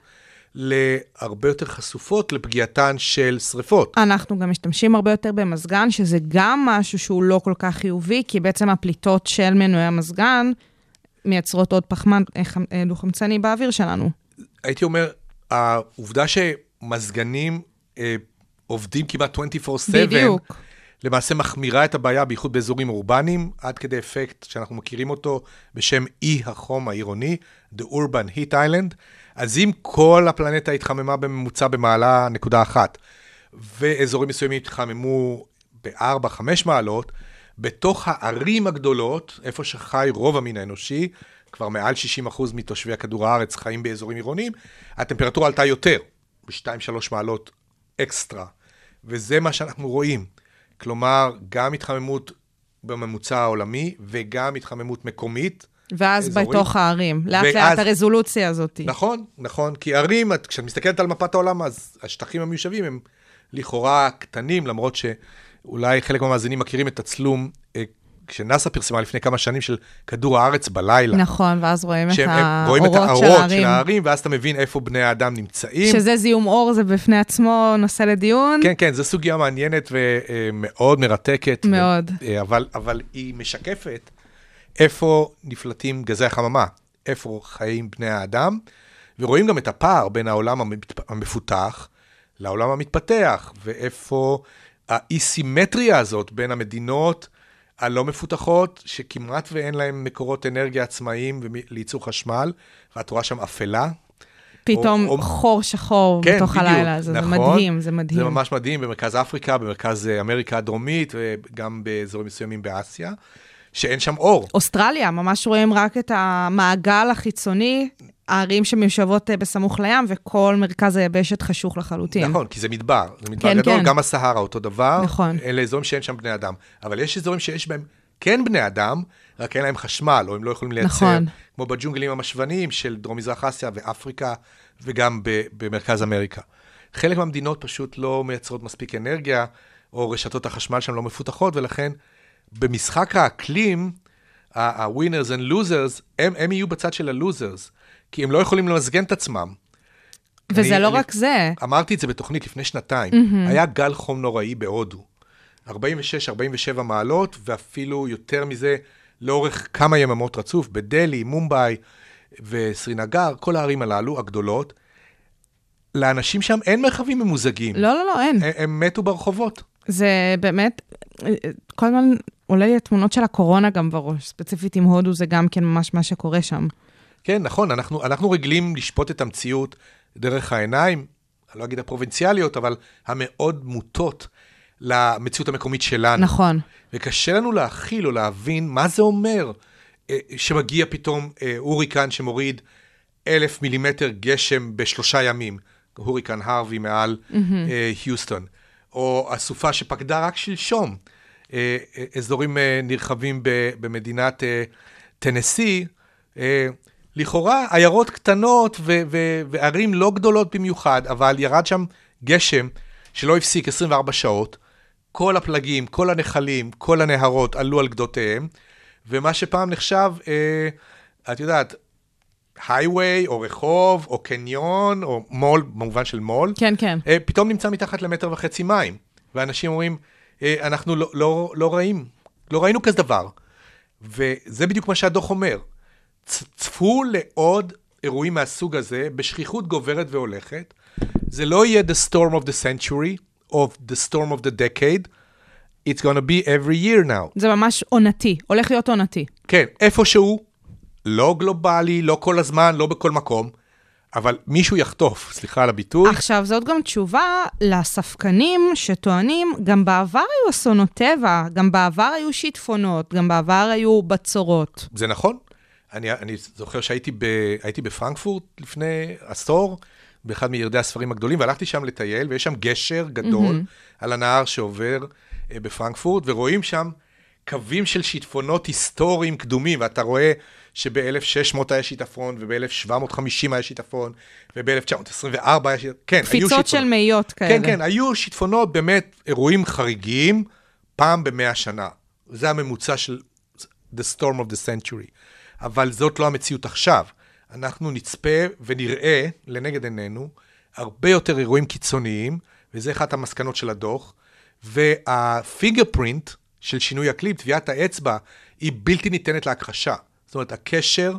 להרבה יותר חשופות לפגיעתן של שריפות. אנחנו גם משתמשים הרבה יותר במזגן, שזה גם משהו שהוא לא כל כך חיובי, כי בעצם הפליטות של מנועי המזגן מייצרות עוד פחמן אה, אה, דו-חמצני באוויר שלנו. הייתי אומר, העובדה שמזגנים אה, עובדים כמעט 24/7, בדיוק. למעשה מחמירה את הבעיה, בייחוד באזורים אורבניים, עד כדי אפקט שאנחנו מכירים אותו בשם אי החום העירוני, The Urban Heat Island. אז אם כל הפלנטה התחממה בממוצע במעלה נקודה אחת, ואזורים מסוימים התחממו ב-4-5 מעלות, בתוך הערים הגדולות, איפה שחי רוב המין האנושי, כבר מעל 60% מתושבי כדור הארץ חיים באזורים עירוניים, הטמפרטורה עלתה יותר, ב-2-3 מעלות אקסטרה. וזה מה שאנחנו רואים. כלומר, גם התחממות בממוצע העולמי וגם התחממות מקומית. ואז אזורית. בתוך הערים. לאט ואז- לאט הרזולוציה הזאת. נכון, נכון, כי ערים, את- כשאת מסתכלת על מפת העולם, אז השטחים המיושבים הם לכאורה קטנים, למרות שאולי חלק מהמאזינים מכירים את הצלום אה, שנאס"א פרסמה לפני כמה שנים של כדור הארץ בלילה. נכון, ואז רואים את רואים את האורות של האורות של הערים. הערים, ואז אתה מבין איפה בני האדם נמצאים. שזה זיהום אור, זה בפני עצמו נושא לדיון. כן, כן, זו סוגיה מעניינת ומאוד מרתקת. מאוד. ו- אה, אבל, אבל היא משקפת איפה נפלטים גזי החממה, איפה חיים בני האדם, ורואים גם את הפער בין העולם המפותח לעולם המתפתח, ואיפה האי-סימטריה הזאת בין המדינות הלא מפותחות, שכמעט ואין להן מקורות אנרגיה עצמאיים לייצור חשמל, ואת רואה שם אפלה, פתאום או- או- חור שחור כן, בתוך בדיוק, הלילה הזה. זה נכון. מדהים, זה מדהים. זה ממש מדהים, במרכז אפריקה, במרכז אה, אמריקה הדרומית, וגם באזורים מסוימים באסיה, שאין שם אור. אוסטרליה, ממש רואים רק את המעגל החיצוני, הערים שמיושבות אה, בסמוך לים, וכל מרכז היבשת חשוך לחלוטין. נכון, כי זה מדבר, זה מדבר כן, גדול, כן. גם הסהרה אותו דבר. נכון. אלה אזורים שאין שם בני אדם. אבל יש אזורים שיש בהם כן בני אדם, רק אין להם חשמל, או הם לא יכולים לייצר, נכון. כמו בג'ונגלים המשווניים של דרום-מזרח אסיה ואפריקה, וגם במרכז אמריקה. חלק מהמדינות פשוט לא מייצרות מספיק אנרגיה, או רשתות החשמל שם לא מפותחות, ולכן במשחק האקלים, ה-winners and losers, הם, הם יהיו בצד של ה-losers, כי הם לא יכולים למזגן את עצמם. וזה אני- לא אני- רק זה. אמרתי את זה בתוכנית לפני שנתיים. Mm-hmm. היה גל חום נוראי בהודו. 46-47 מעלות, ואפילו יותר מזה לאורך כמה יממות רצוף, בדלהי, מומבאי וסרינגר, כל הערים הללו, הגדולות. לאנשים שם אין מרחבים ממוזגים. לא, לא, לא, אין. הם, הם מתו ברחובות. זה באמת, כל הזמן עולה לי התמונות של הקורונה גם בראש. ספציפית עם הודו, זה גם כן ממש מה שקורה שם. כן, נכון, אנחנו, אנחנו רגילים לשפוט את המציאות דרך העיניים, אני לא אגיד הפרובינציאליות, אבל המאוד מוטות למציאות המקומית שלנו. נכון. וקשה לנו להכיל או להבין מה זה אומר אה, שמגיע פתאום אה, הוריקן שמוריד אלף מילימטר גשם בשלושה ימים, הוריקן הרווי מעל אה, היוסטון, או הסופה שפקדה רק שלשום, אה, אה, אזורים אה, נרחבים במדינת טנסי, לכאורה עיירות קטנות ו- ו- וערים לא גדולות במיוחד, אבל ירד שם גשם שלא הפסיק 24 שעות, כל הפלגים, כל הנחלים, כל הנהרות עלו על גדותיהם, ומה שפעם נחשב, אה, את יודעת, הייווי, או רחוב, או קניון, או מול, במובן של מול, כן, כן. אה, פתאום נמצא מתחת למטר וחצי מים. ואנשים אומרים, אה, אנחנו לא, לא, לא ראים, לא ראינו כזה דבר. וזה בדיוק מה שהדוח אומר. צפו לעוד אירועים מהסוג הזה בשכיחות גוברת והולכת. זה לא יהיה the storm of the century, of the storm of the decade. It's gonna be every year now. זה ממש עונתי, הולך להיות עונתי. כן, איפשהו, לא גלובלי, לא כל הזמן, לא בכל מקום, אבל מישהו יחטוף, סליחה על הביטוי. עכשיו, זאת גם תשובה לספקנים שטוענים, גם בעבר היו אסונות טבע, גם בעבר היו שיטפונות, גם בעבר היו בצורות. זה נכון. אני, אני זוכר שהייתי ב, בפרנקפורט לפני עשור, באחד מירדי הספרים הגדולים, והלכתי שם לטייל, ויש שם גשר גדול mm-hmm. על הנהר שעובר אה, בפרנקפורט, ורואים שם קווים של שיטפונות היסטוריים קדומים, ואתה רואה שב-1600 היה שיטפון, וב-1750 היה שיטפון, וב-1924 היה שיטפון. כן, היו קפיצות שיטפונות. של מאיות כאלה. כן, כן, היו שיטפונות, באמת, אירועים חריגים, פעם במאה שנה. זה הממוצע של The Storm of the Century. אבל זאת לא המציאות עכשיו. אנחנו נצפה ונראה לנגד עינינו הרבה יותר אירועים קיצוניים, וזה אחת המסקנות של הדוח, והפיגר פרינט של שינוי אקלים, טביעת האצבע, היא בלתי ניתנת להכחשה. זאת אומרת, הקשר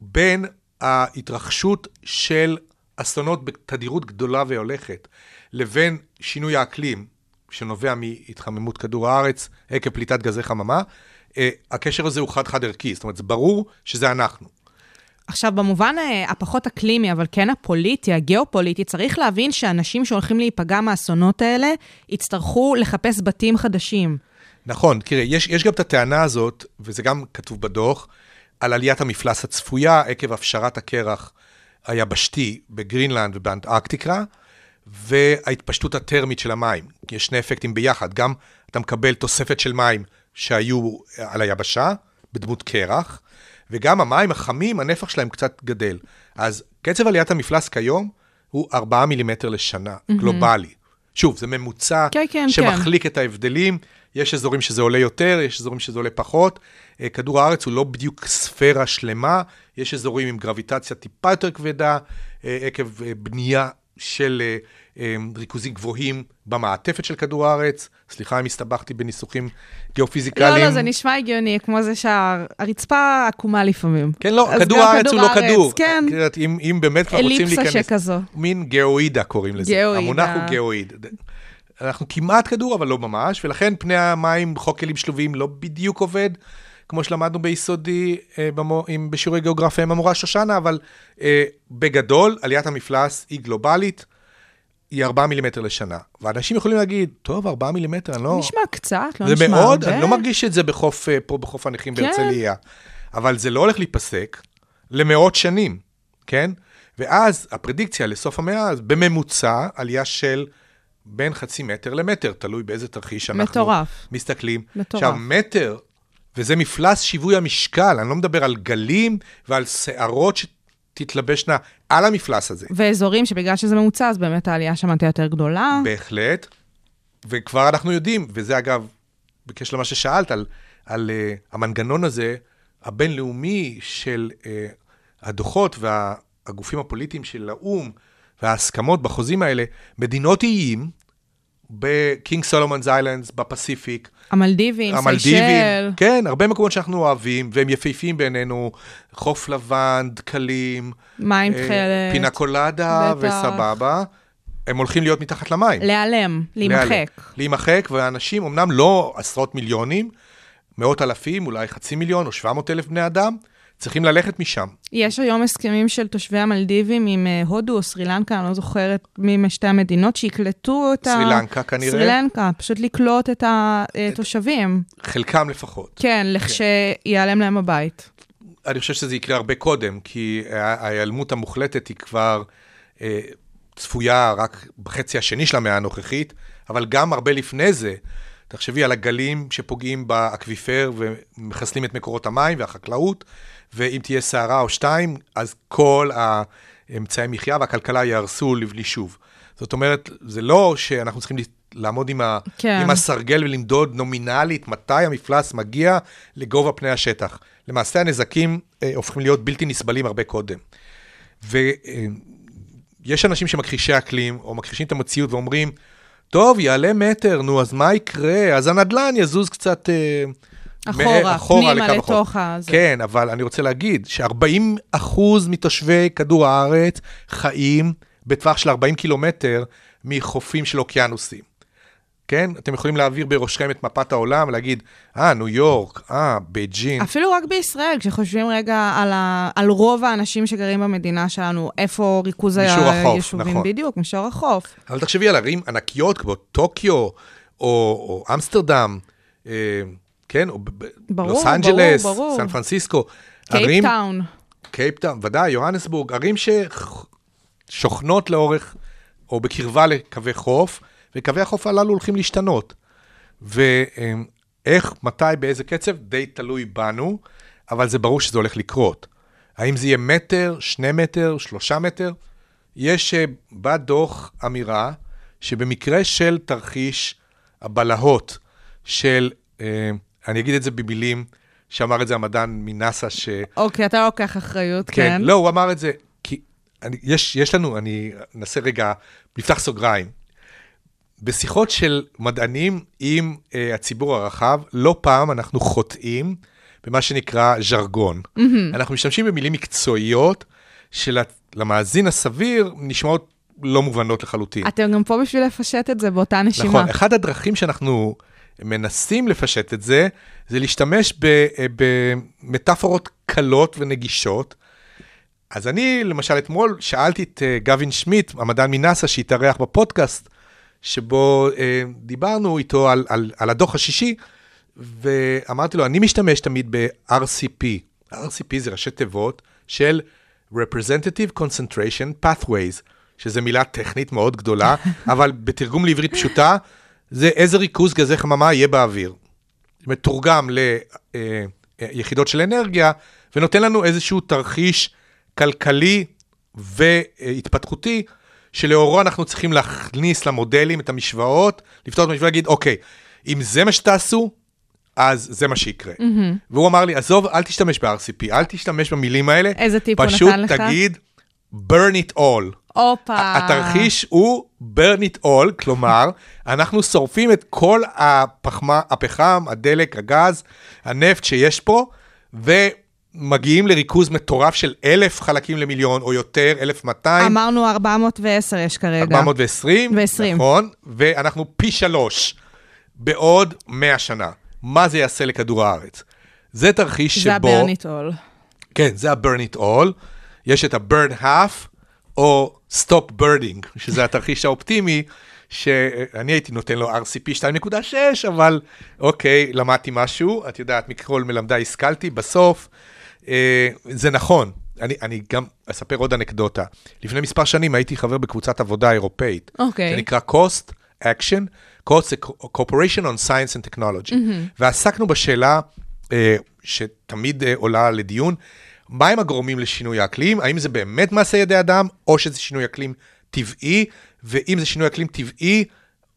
בין ההתרחשות של אסונות בתדירות גדולה והולכת, לבין שינוי האקלים, שנובע מהתחממות כדור הארץ עקב פליטת גזי חממה, אה, הקשר הזה הוא חד-חד ערכי, זאת אומרת, זה ברור שזה אנחנו. עכשיו, במובן אה, הפחות אקלימי, אבל כן הפוליטי, הגיאופוליטי, צריך להבין שאנשים שהולכים להיפגע מהאסונות האלה, יצטרכו לחפש בתים חדשים. נכון, תראה, יש, יש גם את הטענה הזאת, וזה גם כתוב בדוח, על עליית המפלס הצפויה עקב הפשרת הקרח היבשתי בגרינלנד ובאנטארקטיקה, וההתפשטות הטרמית של המים. יש שני אפקטים ביחד, גם אתה מקבל תוספת של מים שהיו על היבשה, בדמות קרח, וגם המים החמים, הנפח שלהם קצת גדל. אז קצב עליית המפלס כיום הוא 4 מילימטר לשנה, mm-hmm. גלובלי. שוב, זה ממוצע כן, כן, שמחליק את ההבדלים. יש אזורים שזה עולה יותר, יש אזורים שזה עולה פחות. אה, כדור הארץ הוא לא בדיוק ספירה שלמה, יש אזורים עם גרביטציה טיפה יותר כבדה, אה, עקב אה, בנייה של ריכוזים גבוהים במעטפת של כדור הארץ. סליחה אם הסתבכתי בניסוחים גיאופיזיקליים. לא, לא, זה נשמע הגיוני, כמו זה שהרצפה עקומה לפעמים. כן, לא, אז כדור הארץ הוא לא כדור. כן. אם, אם באמת כבר רוצים אליפסה להיכנס... שכזו. מין גאואידה קוראים לזה. גאואידה. המונח הוא גאואיד. אנחנו כמעט כדור, אבל לא ממש, ולכן פני המים בחוק כלים שלובים לא בדיוק עובד, כמו שלמדנו ביסודי אה, במו, עם, בשיעורי גיאוגרפיה עם המורה שושנה, אבל אה, בגדול, עליית המפלס היא גלובלית, היא 4 מילימטר לשנה. ואנשים יכולים להגיד, טוב, 4 מילימטר, אני לא... נשמע קצת, לא זה נשמע מאוד, הרבה. אני לא מרגיש את זה בחוף, אה, פה בחוף הנכים כן. בהרצליה, אבל זה לא הולך להיפסק למאות שנים, כן? ואז הפרדיקציה לסוף המאה, בממוצע עלייה של בין חצי מטר למטר, תלוי באיזה תרחיש אנחנו מטורף. מסתכלים. מטורף. עכשיו, מטר, וזה מפלס שיווי המשקל, אני לא מדבר על גלים ועל שערות שתתלבשנה על המפלס הזה. ואזורים שבגלל שזה ממוצע, אז באמת העלייה שם תהיה יותר גדולה. בהחלט. וכבר אנחנו יודעים, וזה אגב, בקשר למה ששאלת, על, על uh, המנגנון הזה, הבינלאומי של uh, הדוחות והגופים הפוליטיים של האו"ם וההסכמות בחוזים האלה, מדינות איים ב King Solomon's Islands, בפסיפיק, המלדיבים, סיישל. כן, הרבה מקומות שאנחנו אוהבים, והם יפהפיים בעינינו, חוף לבן, דקלים, מים אה, תכלת. פינה קולדה בטח. וסבבה, הם הולכים להיות מתחת למים. להיעלם, להימחק. להימחק, ואנשים, אמנם לא עשרות מיליונים, מאות אלפים, אולי חצי מיליון או 700 אלף בני אדם, צריכים ללכת משם. יש היום הסכמים של תושבי המלדיבים עם אה, הודו או סרי לנקה, אני לא זוכרת מי משתי המדינות, שיקלטו את ה... סרי לנקה כנראה. סרי לנקה, פשוט לקלוט את התושבים. חלקם לפחות. כן, לכשייעלם להם הבית. אני חושב שזה יקרה הרבה קודם, כי ההיעלמות המוחלטת היא כבר אה, צפויה רק בחצי השני של המאה הנוכחית, אבל גם הרבה לפני זה. תחשבי על הגלים שפוגעים באקוויפר ומחסלים את מקורות המים והחקלאות, ואם תהיה סערה או שתיים, אז כל האמצעי מחיה והכלכלה ייהרסו לבלי שוב. זאת אומרת, זה לא שאנחנו צריכים לעמוד עם, ה... כן. עם הסרגל ולמדוד נומינלית מתי המפלס מגיע לגובה פני השטח. למעשה הנזקים אה, הופכים להיות בלתי נסבלים הרבה קודם. ויש אנשים שמכחישי אקלים, או מכחישים את המציאות ואומרים, טוב, יעלה מטר, נו, אז מה יקרה? אז הנדלן יזוז קצת... אה, אחורה, אחורה פנימה לקו החוף." לתוך הזה. כן, אבל אני רוצה להגיד ש-40% מתושבי כדור הארץ חיים בטווח של 40 קילומטר מחופים של אוקיינוסים. כן? אתם יכולים להעביר בראשכם את מפת העולם, להגיד, אה, ניו יורק, אה, בייג'ין. אפילו רק בישראל, כשחושבים רגע על, ה... על רוב האנשים שגרים במדינה שלנו, איפה ריכוז היישובים נכון. בדיוק, מישור החוף. אבל תחשבי על ערים ענקיות כמו טוקיו, או, או אמסטרדם, אה, כן? או ב- ב- ברור, לוס אנג'לס, ברור, ברור. סן פרנסיסקו. קייפטאון. קייפטאון, ודאי, יוהנסבורג, ערים ששוכנות לאורך, או בקרבה לקווי חוף, וקווי החוף הללו הולכים להשתנות. ואיך, מתי, באיזה קצב, די תלוי בנו, אבל זה ברור שזה הולך לקרות. האם זה יהיה מטר, שני מטר, שלושה מטר? יש אה, בדוח אמירה שבמקרה של תרחיש הבלהות של, אה, אני אגיד את זה במילים, שאמר את זה המדען מנאסא, ש... אוקיי, אתה לוקח אחריות, כן. כן, לא, הוא אמר את זה, כי אני, יש, יש לנו, אני אנסה רגע, נפתח סוגריים. בשיחות של מדענים עם uh, הציבור הרחב, לא פעם אנחנו חוטאים במה שנקרא ז'רגון. Mm-hmm. אנחנו משתמשים במילים מקצועיות שלמאזין הסביר נשמעות לא מובנות לחלוטין. אתם גם פה בשביל לפשט את זה באותה נשימה. נכון, אחד הדרכים שאנחנו מנסים לפשט את זה, זה להשתמש ב- במטאפורות קלות ונגישות. אז אני, למשל, אתמול שאלתי את אה, גבין שמיט, המדען מנאסא, שהתארח בפודקאסט, שבו אה, דיברנו איתו על, על, על הדוח השישי, ואמרתי לו, אני משתמש תמיד ב-RCP. RCP זה ראשי תיבות של Representative Concentration Pathways, שזו מילה טכנית מאוד גדולה, אבל בתרגום לעברית פשוטה, זה איזה ריכוז גזי חממה יהיה באוויר. מתורגם ליחידות של אנרגיה, ונותן לנו איזשהו תרחיש כלכלי והתפתחותי, שלאורו אנחנו צריכים להכניס למודלים את המשוואות, לפתור את המשוואה ולהגיד, אוקיי, אם זה מה שתעשו, אז זה מה שיקרה. Mm-hmm. והוא אמר לי, עזוב, אל תשתמש ב-RCP, אל תשתמש במילים האלה. איזה טיפ הוא פשוט נתן לך? תגיד, burn it all. הופה. התרחיש הוא burn it all, כלומר, אנחנו שורפים את כל הפחמה, הפחם, הדלק, הגז, הנפט שיש פה, ומגיעים לריכוז מטורף של אלף חלקים למיליון, או יותר, 1,200, אמרנו 410 יש כרגע. 420, ו-20. נכון, ואנחנו פי שלוש בעוד 100 שנה. מה זה יעשה לכדור הארץ? זה תרחיש זה שבו... הברניטול. כן, זה ה-burn it all. יש את ה-burn half, או stop burning, שזה התרחיש האופטימי, שאני הייתי נותן לו RCP 2.6, אבל אוקיי, למדתי משהו, את יודעת, מכל מלמדיי השכלתי, בסוף, אה, זה נכון. אני, אני גם אספר עוד אנקדוטה. לפני מספר שנים הייתי חבר בקבוצת עבודה אירופאית. אוקיי. זה נקרא Cost Action, Cost זה Corporation on Science and Technology. Mm-hmm. ועסקנו בשאלה אה, שתמיד אה, עולה לדיון, מהם הגורמים לשינוי האקלים? האם זה באמת מעשה ידי אדם, או שזה שינוי אקלים טבעי? ואם זה שינוי אקלים טבעי,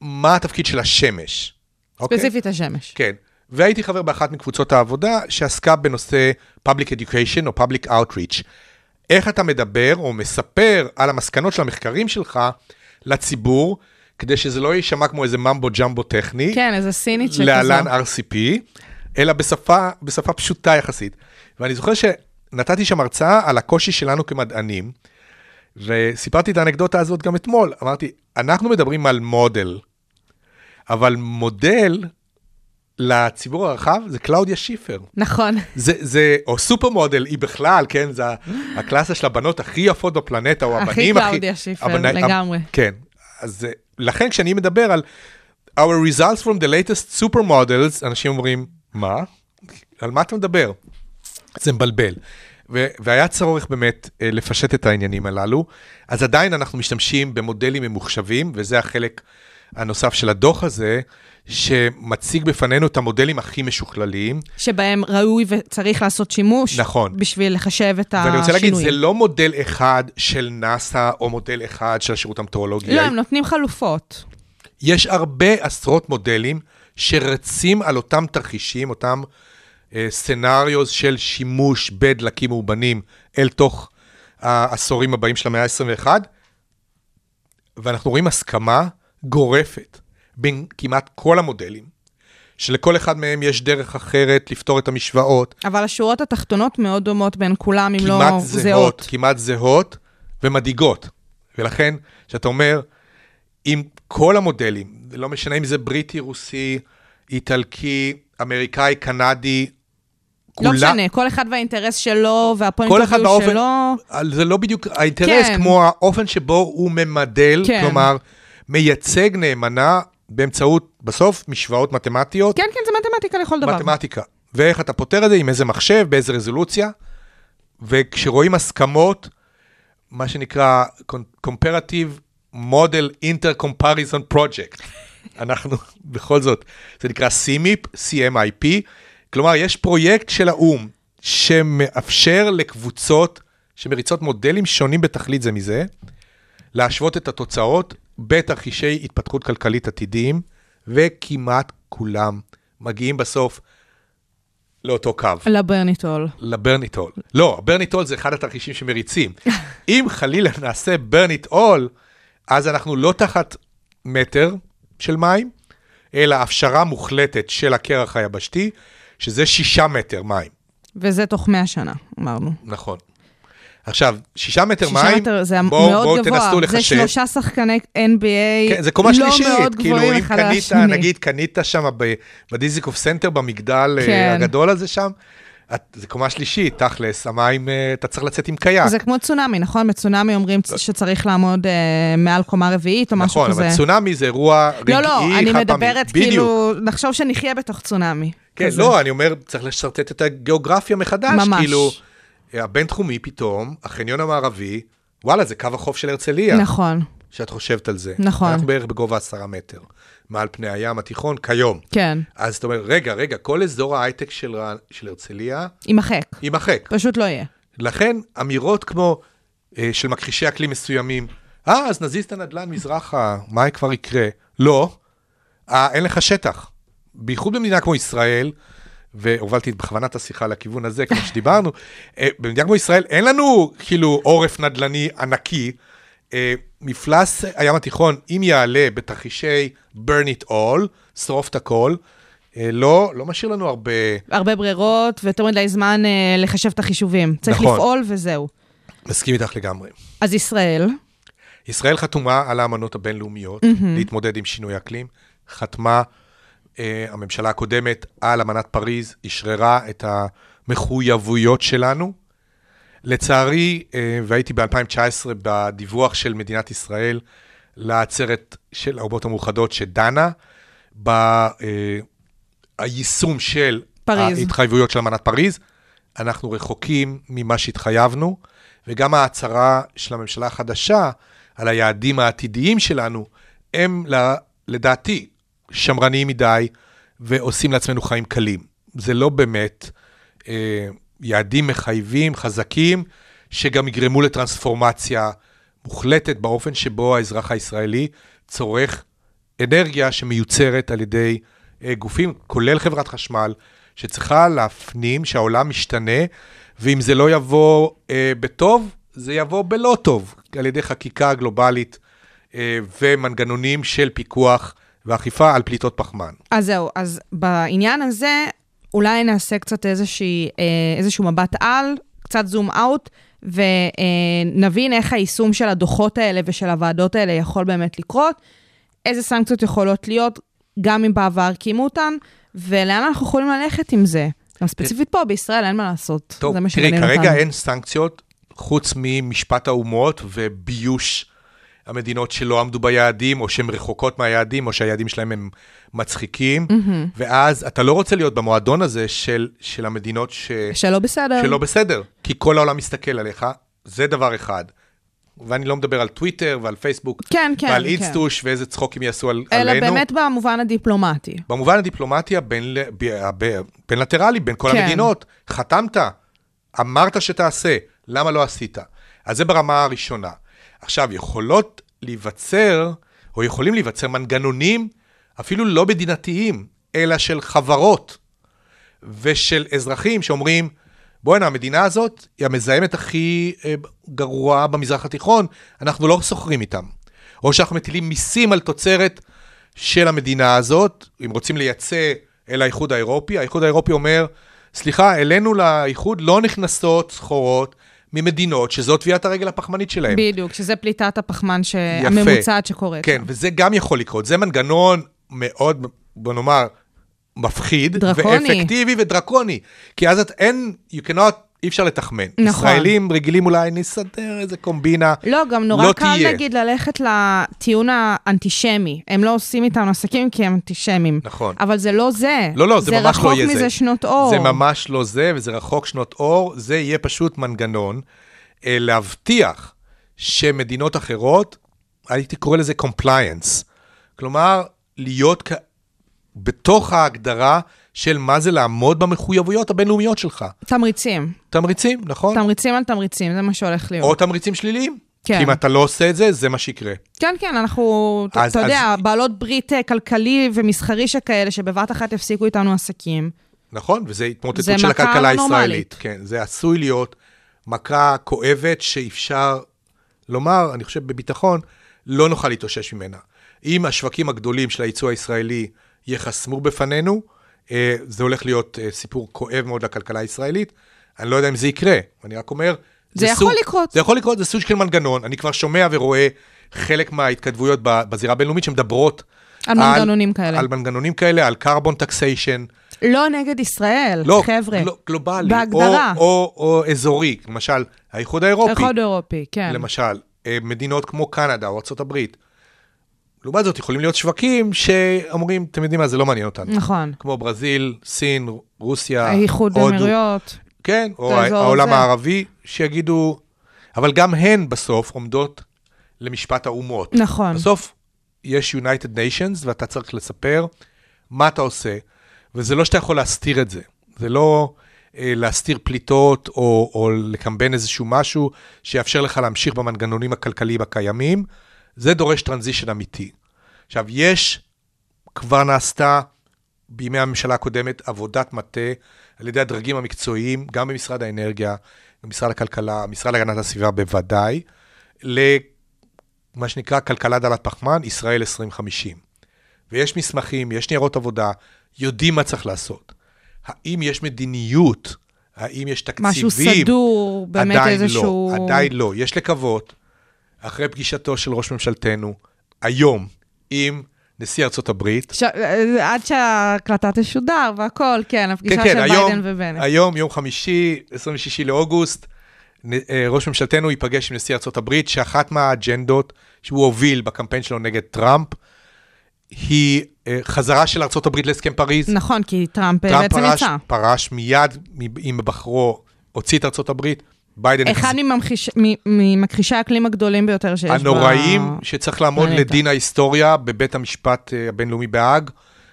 מה התפקיד של השמש? אוקיי? ספציפית השמש. כן. והייתי חבר באחת מקבוצות העבודה שעסקה בנושא public education או public outreach. איך אתה מדבר או מספר על המסקנות של המחקרים שלך לציבור, כדי שזה לא יישמע כמו איזה ממבו ג'מבו טכני, כן, איזה סינית שכזו. להלן RCP, אלא בשפה, בשפה פשוטה יחסית. ואני זוכר שנתתי שם הרצאה על הקושי שלנו כמדענים, וסיפרתי את האנקדוטה הזאת גם אתמול. אמרתי, אנחנו מדברים על מודל, אבל מודל לציבור הרחב זה קלאודיה שיפר. נכון. זה, זה, או סופר מודל, היא בכלל, כן, זה הקלאסה של הבנות הכי יפות בפלנטה, או הכי הבנים הכי... קלאודיה שיפר, הבני- לגמרי. כן, אז אה, לכן כשאני מדבר על our results from the latest super models, אנשים אומרים, מה? על מה אתה מדבר? זה מבלבל. ו- והיה צורך באמת אה, לפשט את העניינים הללו. אז עדיין אנחנו משתמשים במודלים ממוחשבים, וזה החלק הנוסף של הדוח הזה, שמציג בפנינו את המודלים הכי משוכללים. שבהם ראוי וצריך לעשות שימוש. נכון. בשביל לחשב את השינויים. ואני רוצה להגיד, זה לא מודל אחד של נאסא, או מודל אחד של השירות המטאורולוגי. לא, הם נותנים חלופות. יש הרבה עשרות מודלים שרצים על אותם תרחישים, אותם סצנריוז של שימוש בדלקים מאובנים אל תוך העשורים הבאים של המאה ה-21, ואנחנו רואים הסכמה גורפת בין כמעט כל המודלים, שלכל אחד מהם יש דרך אחרת לפתור את המשוואות. אבל השורות התחתונות מאוד דומות בין כולם, אם לא זהות. זהות, כמעט זהות ומדאיגות. ולכן, כשאתה אומר, אם כל המודלים, לא משנה אם זה בריטי, רוסי, איטלקי, אמריקאי, קנדי, לא כולה- משנה, כל אחד והאינטרס שלו, והפוינט אוף באופן, שלו. זה לא בדיוק האינטרס, כן. כמו האופן שבו הוא ממדל, כן. כלומר, מייצג נאמנה באמצעות, בסוף, משוואות מתמטיות, כן, כן, זה מתמטיקה לכל דבר. מתמטיקה. ואיך אתה פותר את זה, עם איזה מחשב, באיזה רזולוציה, וכשרואים הסכמות, מה שנקרא Comparative Model Inter-Comparison Project. אנחנו, בכל זאת, זה נקרא CMIP, CMIP, כלומר, יש פרויקט של האו"ם שמאפשר לקבוצות שמריצות מודלים שונים בתכלית זה מזה, להשוות את התוצאות בתרחישי התפתחות כלכלית עתידיים, וכמעט כולם מגיעים בסוף לאותו קו, לברניטול. לברניטול. לא, ברניטול זה אחד התרחישים שמריצים. אם חלילה נעשה ברניטול, אז אנחנו לא תחת מטר של מים, אלא הפשרה מוחלטת של הקרח היבשתי, שזה שישה מטר מים. וזה תוך 100 שנה, אמרנו. נכון. עכשיו, שישה מטר שישה מים, מטר זה בואו מאוד בואו גבוה. תנסו זה לחשב. שלושה שחקני NBA, כן, זה קומה לא שלישית, מאוד כאילו גבוהים אם אחד על קנית, השני. נגיד קנית שם בדיזיקוף סנטר במגדל אה, כן. הגדול הזה שם, את- זה קומה שלישית, תכלס, המים, אה, אתה צריך לצאת עם קייק. זה כמו צונאמי, נכון? בצונאמי אומרים שצריך לעמוד אה, מעל קומה רביעית או משהו נכון, כזה. אבל צונאמי זה אירוע רגעי, לא, לא, אני. מדברת בדיוק. כאילו, נחשוב שנחיה בתוך צונאמי. כן, כזה. לא, אני אומר, צריך לשרטט את הגיאוגרפיה מחדש. ממש. כאילו, הבינתחומי פתאום, החניון המערבי, וואלה, זה קו החוף של הרצליה. נכון, שאת חושבת על זה. נכון. אנחנו בערך בגובה עשרה מטר, מעל פני הים התיכון, כיום. כן, אז אתה אומר, רגע, רגע, כל אזור ההייטק של, של הרצליה יימחק. יימחק. פשוט לא יהיה. לכן, אמירות כמו אה, של מכחישי אקלים מסוימים, אה, אז נזיז את הנדל"ן מזרחה, מה כבר יקרה? לא, אה, אין לך שטח. בייחוד במדינה כמו ישראל, והובלתי בכוונה את השיחה לכיוון הזה, כמו שדיברנו, אה, במדינה כמו ישראל אין לנו כאילו עורף נדל"ני ענקי. אה, מפלס הים התיכון, אם יעלה בתרחישי burn it all, שרוף את הכל, אה, לא, לא משאיר לנו הרבה... הרבה ברירות ויותר מדי זמן אה, לחשב את החישובים. צריך נכון. לפעול וזהו. מסכים איתך לגמרי. אז ישראל, ישראל חתומה על האמנות הבינלאומיות mm-hmm. להתמודד עם שינוי אקלים. חתמה uh, הממשלה הקודמת על אמנת פריז, אשררה את המחויבויות שלנו. לצערי, uh, והייתי ב-2019 בדיווח של מדינת ישראל לעצרת של האומות המאוחדות שדנה ביישום של פריז. ההתחייבויות של אמנת פריז. אנחנו רחוקים ממה שהתחייבנו, וגם ההצהרה של הממשלה החדשה על היעדים העתידיים שלנו, הם לדעתי שמרניים מדי ועושים לעצמנו חיים קלים. זה לא באמת אה, יעדים מחייבים, חזקים, שגם יגרמו לטרנספורמציה מוחלטת באופן שבו האזרח הישראלי צורך אנרגיה שמיוצרת על ידי אה, גופים, כולל חברת חשמל, שצריכה להפנים שהעולם משתנה, ואם זה לא יבוא אה, בטוב, זה יבוא בלא טוב, על ידי חקיקה גלובלית אה, ומנגנונים של פיקוח ואכיפה על פליטות פחמן. אז זהו, אז בעניין הזה, אולי נעשה קצת איזושהי, אה, איזשהו מבט על, קצת זום אאוט, ונבין איך היישום של הדוחות האלה ושל הוועדות האלה יכול באמת לקרות, איזה סנקציות יכולות להיות, גם אם בעבר קיימו אותן, ולאן אנחנו יכולים ללכת עם זה. גם ספציפית פה, בישראל, אין מה לעשות. טוב, תראי, כרגע אותנו. אין סנקציות חוץ ממשפט האומות וביוש המדינות שלא עמדו ביעדים, או שהן רחוקות מהיעדים, או שהיעדים שלהם הם מצחיקים, ואז אתה לא רוצה להיות במועדון הזה של, של המדינות ש... שלא בסדר. שלא בסדר, כי כל העולם מסתכל עליך, זה דבר אחד. ואני לא מדבר על טוויטר ועל פייסבוק, כן, כן, ועל כן. אינסטוש ואיזה צחוקים יעשו על, אלא עלינו. באמת במובן הדיפלומטי. במובן הדיפלומטי בין-לטרלי, בין כל כן. המדינות, חתמת, אמרת שתעשה, למה לא עשית? אז זה ברמה הראשונה. עכשיו, יכולות להיווצר, או יכולים להיווצר מנגנונים, אפילו לא מדינתיים, אלא של חברות ושל אזרחים שאומרים, בואנה, המדינה הזאת היא המזהמת הכי אה, גרועה במזרח התיכון, אנחנו לא סוחרים איתם. או שאנחנו מטילים מיסים על תוצרת של המדינה הזאת, אם רוצים לייצא אל האיחוד האירופי, האיחוד האירופי אומר, סליחה, אלינו לאיחוד לא נכנסות סחורות ממדינות שזו טביעת הרגל הפחמנית שלהם. בדיוק, שזה פליטת הפחמן ש... הממוצעת שקורית. כן, וזה גם יכול לקרות. זה מנגנון מאוד, בוא נאמר, מפחיד. דרקוני. ואפקטיבי ודרקוני. כי אז את אין, you cannot, אי אפשר לתחמן. נכון. ישראלים רגילים אולי, נסדר איזה קומבינה. לא, גם נורא לא קל, תהיה. נגיד, ללכת לטיעון האנטישמי. הם לא עושים איתנו עסקים כי הם אנטישמים. נכון. אבל זה לא זה. לא, לא, זה ממש לא יהיה רחוק זה. מזה שנות אור. זה ממש לא זה, וזה רחוק שנות אור. זה יהיה פשוט מנגנון אה, להבטיח שמדינות אחרות, הייתי קורא לזה compliance. כלומר, להיות כ... בתוך ההגדרה של מה זה לעמוד במחויבויות הבינלאומיות שלך. תמריצים. תמריצים, נכון? תמריצים על תמריצים, זה מה שהולך להיות. או תמריצים שליליים. כן. כי אם אתה לא עושה את זה, זה מה שיקרה. כן, כן, אנחנו, אתה אז- אתה יודע, אז- בעלות ברית אה, כלכלי ומסחרי שכאלה, שבבת אחת יפסיקו איתנו עסקים. נכון? וזה התמוטטות של הכלכלה הישראלית. כן, זה עשוי להיות מכה כואבת שאפשר לומר, אני חושב בביטחון, לא נוכל להתאושש ממנה. אם השווקים הגדולים של הייצוא הישראלי ייחסמו בפנינו, זה הולך להיות אה, סיפור כואב מאוד לכלכלה הישראלית. אני לא יודע אם זה יקרה, אני רק אומר... זה יכול לקרות. זה יכול לקרות, זה סוג של מנגנון. אני כבר שומע ורואה חלק מההתכתבויות בזירה הבינלאומית שמדברות על מנגנונים כאלה. על מנגנונים כאלה, על carbon taxation. לא נגד ישראל, לא, חבר'ה. לא, גלובלי. בהגדרה. או, או, או אזורי, למשל, האיחוד האירופי. האיחוד האירופי, כן. למשל, אה, מדינות כמו קנדה או ארה"ב. לעומת זאת, יכולים להיות שווקים שאומרים, אתם יודעים מה, זה לא מעניין אותנו. נכון. כמו ברזיל, סין, רוסיה, האיחוד הודו. האמירויות. כן, או העולם הזה. הערבי, שיגידו, אבל גם הן בסוף עומדות למשפט האומות. נכון. בסוף יש United Nations, ואתה צריך לספר מה אתה עושה, וזה לא שאתה יכול להסתיר את זה. זה לא אה, להסתיר פליטות או, או לקמבן איזשהו משהו שיאפשר לך להמשיך במנגנונים הכלכליים הקיימים. זה דורש טרנזישן אמיתי. עכשיו, יש, כבר נעשתה בימי הממשלה הקודמת עבודת מטה על ידי הדרגים המקצועיים, גם במשרד האנרגיה, במשרד הכלכלה, משרד להגנת הסביבה בוודאי, למה שנקרא כלכלה דלת פחמן, ישראל 2050. ויש מסמכים, יש ניירות עבודה, יודעים מה צריך לעשות. האם יש מדיניות? האם יש תקציבים? משהו סדור, באמת עדיין איזשהו... לא, עדיין לא. יש לקוות, אחרי פגישתו של ראש ממשלתנו, היום, עם נשיא ארצות הברית, ש... אה, עד שההקלטה תשודר והכל, כן, הפגישה כן, כן, של היום, ביידן ובנט. היום, יום חמישי, 26 לאוגוסט, אה, ראש ממשלתנו ייפגש עם נשיא ארצות הברית, שאחת מהאג'נדות שהוא הוביל בקמפיין שלו נגד טראמפ, היא אה, חזרה של ארצות הברית להסכם פריז. נכון, כי טראמפ, טראמפ בעצם פרש, יצא. פרש מיד עם היבחרו, הוציא את ארצות הברית, ביידן אחד מממחיש- ממכחישי האקלים הגדולים ביותר שיש הנוראים ב- שצריך לעמוד פלנטה. לדין ההיסטוריה בבית המשפט אה, הבינלאומי בהאג,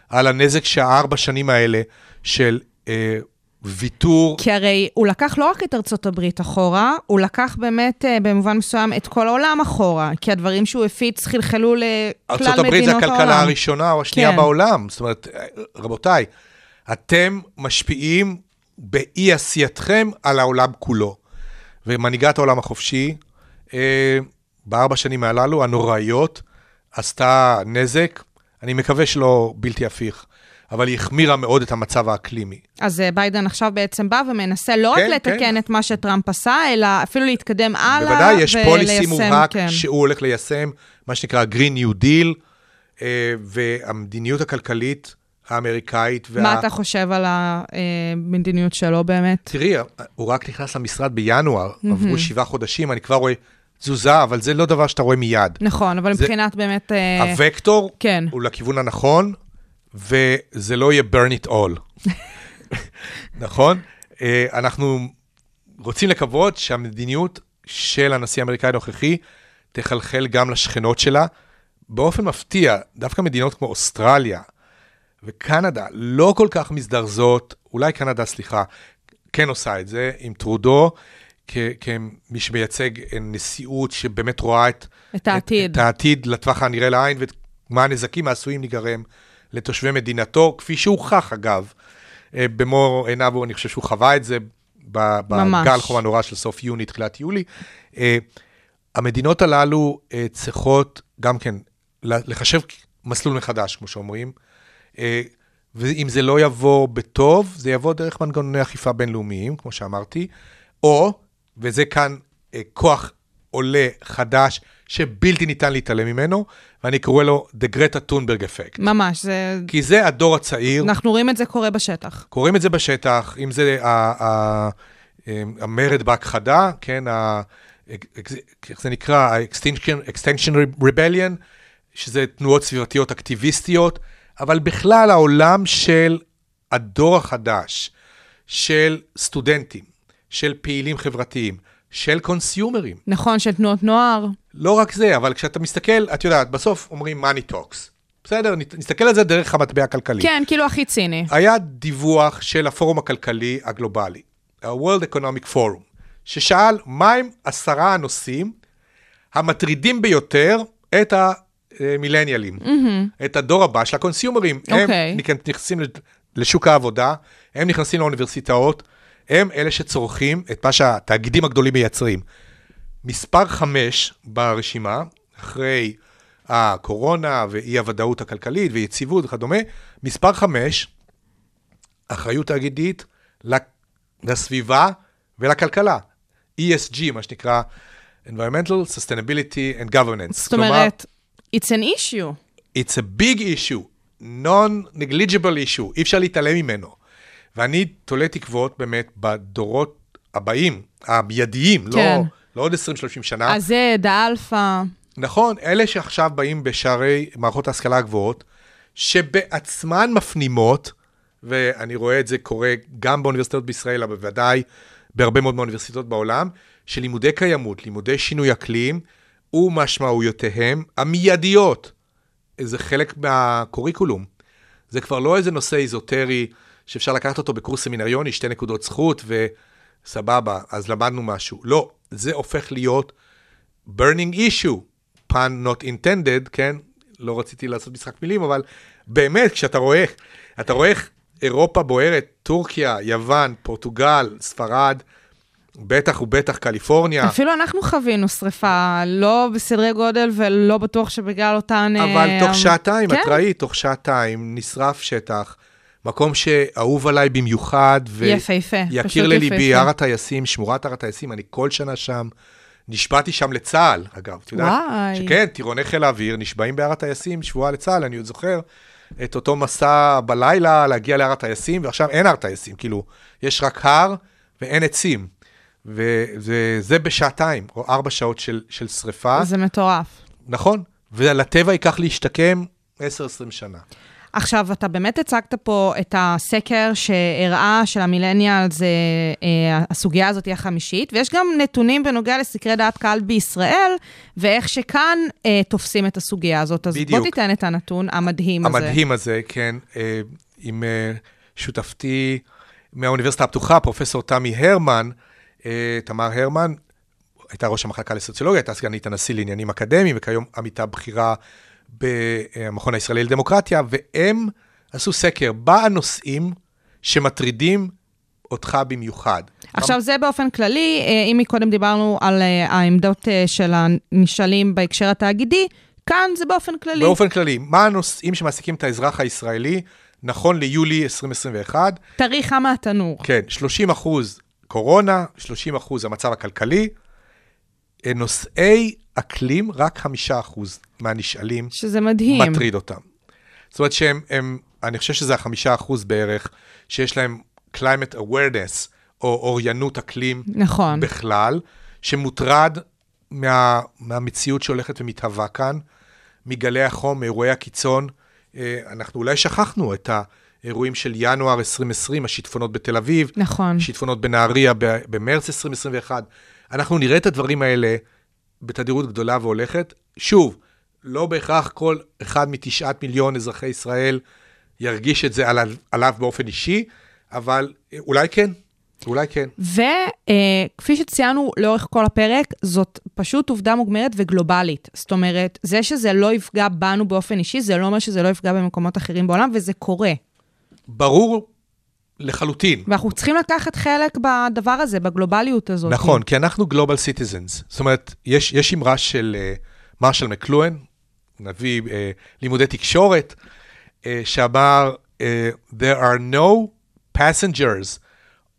על הנזק שהארבע שנים האלה של אה, ויתור כי הרי הוא לקח לא רק את ארצות הברית אחורה, הוא לקח באמת אה, במובן מסוים את כל העולם אחורה, כי הדברים שהוא הפיץ חלחלו לכלל מדינות העולם. ארצות הברית זה הכלכלה הראשונה או השנייה כן. בעולם. זאת אומרת, רבותיי, אתם משפיעים באי עשייתכם על העולם כולו. ומנהיגת העולם החופשי, אה, בארבע שנים הללו, הנוראיות, עשתה נזק, אני מקווה שלא בלתי הפיך, אבל היא החמירה מאוד את המצב האקלימי. אז אה, ביידן עכשיו בעצם בא ומנסה לא רק כן, לתקן כן. את מה שטראמפ עשה, אלא אפילו להתקדם הלאה בוודאי, יש policy וליישם, מובהק כן. שהוא הולך ליישם, מה שנקרא Green New Deal, אה, והמדיניות הכלכלית האמריקאית. וה... מה אתה חושב על המדיניות שלו באמת? תראי, הוא רק נכנס למשרד בינואר, עברו שבעה חודשים, אני כבר רואה תזוזה, אבל זה לא דבר שאתה רואה מיד. נכון, אבל זה- מבחינת באמת... אה, הוקטור כן. הוא לכיוון הנכון, וזה לא יהיה burn it all. נכון? אה, אנחנו רוצים לקוות שהמדיניות של הנשיא האמריקאי הנוכחי תחלחל גם לשכנות שלה. באופן מפתיע, דווקא מדינות כמו אוסטרליה וקנדה לא כל כך מזדרזות, אולי קנדה, סליחה, כן עושה את זה עם טרודו, כמי שמייצג נשיאות שבאמת רואה את, את העתיד. את, את העתיד לטווח הנראה לעין ומה הנזקים העשויים להיגרם לתושבי מדינתו, כפי שהוכח אגב, אה, במו עיניו, אני חושב שהוא חווה את זה. בגל חום הנורא של סוף יוני, תחילת יולי. אה, המדינות הללו אה, צריכות גם כן לחשב מסלול מחדש, כמו שאומרים, אה, ואם זה לא יבוא בטוב, זה יבוא דרך מנגנוני אכיפה בינלאומיים, כמו שאמרתי, או, וזה כאן אה, כוח עולה חדש, שבלתי ניתן להתעלם ממנו, ואני קורא לו The Greta Thunberg Effect. ממש, זה... כי זה הדור הצעיר, אנחנו רואים את זה קורה בשטח. קוראים את זה בשטח, אם זה המרד בהכחדה, כן, ה- איך זה נקרא? ה-Extinction Extinction Rebellion, שזה תנועות סביבתיות אקטיביסטיות, אבל בכלל העולם של הדור החדש, של סטודנטים, של פעילים חברתיים, של קונסיומרים. נכון, של תנועות נוער. לא רק זה, אבל כשאתה מסתכל, את יודעת, בסוף אומרים money talks. בסדר, נסתכל על זה דרך המטבע הכלכלי. כן, כאילו הכי ציני. היה דיווח של הפורום הכלכלי הגלובלי, ה-World Economic Forum, ששאל מהם עשרה הנושאים המטרידים ביותר את המילניאלים, mm-hmm. את הדור הבא של הקונסיומרים. אוקיי. הם נכ- נכנסים לשוק העבודה, הם נכנסים לאוניברסיטאות, הם אלה שצורכים את מה שהתאגידים הגדולים מייצרים. מספר חמש ברשימה, אחרי הקורונה ואי-הוודאות הכלכלית ויציבות וכדומה, מספר חמש, אחריות תאגידית לסביבה ולכלכלה. ESG, מה שנקרא Environmental, Sustainability and Governance. זאת אומרת, it's an issue. It's a big issue, non-negligible issue, אי אפשר להתעלם ממנו. ואני תולה תקוות באמת בדורות הבאים, המיידיים, כן. לא, לא עוד 20-30 שנה. אז זה האלפא. נכון, אלה שעכשיו באים בשערי מערכות ההשכלה הגבוהות, שבעצמן מפנימות, ואני רואה את זה קורה גם באוניברסיטאות בישראל, אבל בוודאי בהרבה מאוד מהאוניברסיטאות בעולם, שלימודי קיימות, לימודי שינוי אקלים, ומשמעויותיהם המיידיות. זה חלק מהקוריקולום. זה כבר לא איזה נושא איזוטרי שאפשר לקחת אותו בקורס סמינריוני, שתי נקודות זכות וסבבה, אז למדנו משהו. לא, זה הופך להיות burning issue, pun not intended, כן? לא רציתי לעשות משחק מילים, אבל באמת, כשאתה רואה, אתה רואה איך אירופה בוערת, טורקיה, יוון, פורטוגל, ספרד, בטח ובטח קליפורניה, אפילו אנחנו חווינו שריפה, לא בסדרי גודל ולא בטוח שבגלל אותן... אבל אה, תוך שעתיים, כן. את ראית, תוך שעתיים נשרף שטח, מקום שאהוב עליי במיוחד, יפהפה, ויקיר פשוט לליבי, יפהפה. הר הטייסים, שמורת הר הטייסים, אני כל שנה שם. נשבעתי שם לצה"ל, אגב, את יודעת? וואי. שכן, טירוני חיל האוויר נשבעים בהר הטייסים, שבועה לצה"ל, אני עוד זוכר את אותו מסע בלילה להגיע להר הטייסים, ועכשיו אין הר טייסים, כאילו, יש רק הר ואין עצים. וזה בשעתיים, או ארבע שעות של, של שריפה. זה מטורף. נכון, ולטבע ייקח להשתקם 10-20 שנה. עכשיו, אתה באמת הצגת פה את הסקר שהראה של המילניאל, זה אה, הסוגיה הזאת היא החמישית, ויש גם נתונים בנוגע לסקרי דעת קהל בישראל, ואיך שכאן אה, תופסים את הסוגיה הזאת. אז בדיוק. בוא תיתן את הנתון המדהים הזה. המדהים הזה, כן, אה, עם אה, שותפתי מהאוניברסיטה הפתוחה, פרופסור תמי הרמן, אה, תמר הרמן, הייתה ראש המחלקה לסוציולוגיה, הייתה סגנית הנשיא לעניינים אקדמיים, וכיום עמיתה בכירה במכון הישראלי לדמוקרטיה, והם עשו סקר בנושאים שמטרידים אותך במיוחד. עכשיו, זה באופן כללי, אה, אם מקודם דיברנו על אה, העמדות אה, של הנשאלים בהקשר התאגידי, כאן זה באופן כללי. באופן כללי, מה הנושאים שמעסיקים את האזרח הישראלי נכון ליולי 2021? טרי חם מהתנור. כן, 30 אחוז קורונה, 30 אחוז המצב הכלכלי. אה, נושאי אקלים, רק 5 אחוז מהנשאלים שזה מדהים. מטריד אותם. זאת אומרת שהם, הם, אני חושב שזה החמישה אחוז בערך, שיש להם climate awareness, או אוריינות אקלים נכון. בכלל, שמוטרד מה, מהמציאות שהולכת ומתהווה כאן, מגלי החום, מאירועי הקיצון. אה, אנחנו אולי שכחנו את האירועים של ינואר 2020, השיטפונות בתל אביב, נכון. שיטפונות בנהריה במרץ 2021. אנחנו נראה את הדברים האלה בתדירות גדולה והולכת. שוב, לא בהכרח כל אחד מתשעת מיליון אזרחי ישראל ירגיש את זה עליו, עליו באופן אישי, אבל אה, אולי כן, אולי כן. וכפי שציינו לאורך כל הפרק, זאת פשוט עובדה מוגמרת וגלובלית. זאת אומרת, זה שזה לא יפגע בנו באופן אישי, זה לא אומר שזה לא יפגע במקומות אחרים בעולם, וזה קורה. ברור לחלוטין. ואנחנו צריכים לקחת חלק בדבר הזה, בגלובליות הזאת. נכון, כי אנחנו global citizens. זאת אומרת, יש, יש אמרה של אה, מרשל מקלואן, נביא אה, לימודי תקשורת, אה, שאמר, אה, There are no passengers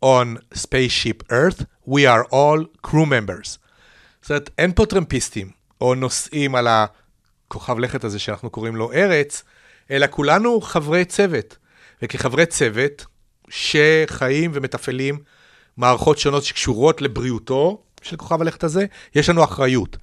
on spaceship Earth, we are all crew members. זאת אומרת, אין פה טרמפיסטים, או נוסעים על הכוכב לכת הזה שאנחנו קוראים לו ארץ, אלא כולנו חברי צוות. וכחברי צוות שחיים ומתפעלים מערכות שונות שקשורות לבריאותו של כוכב הלכת הזה, יש לנו אחריות.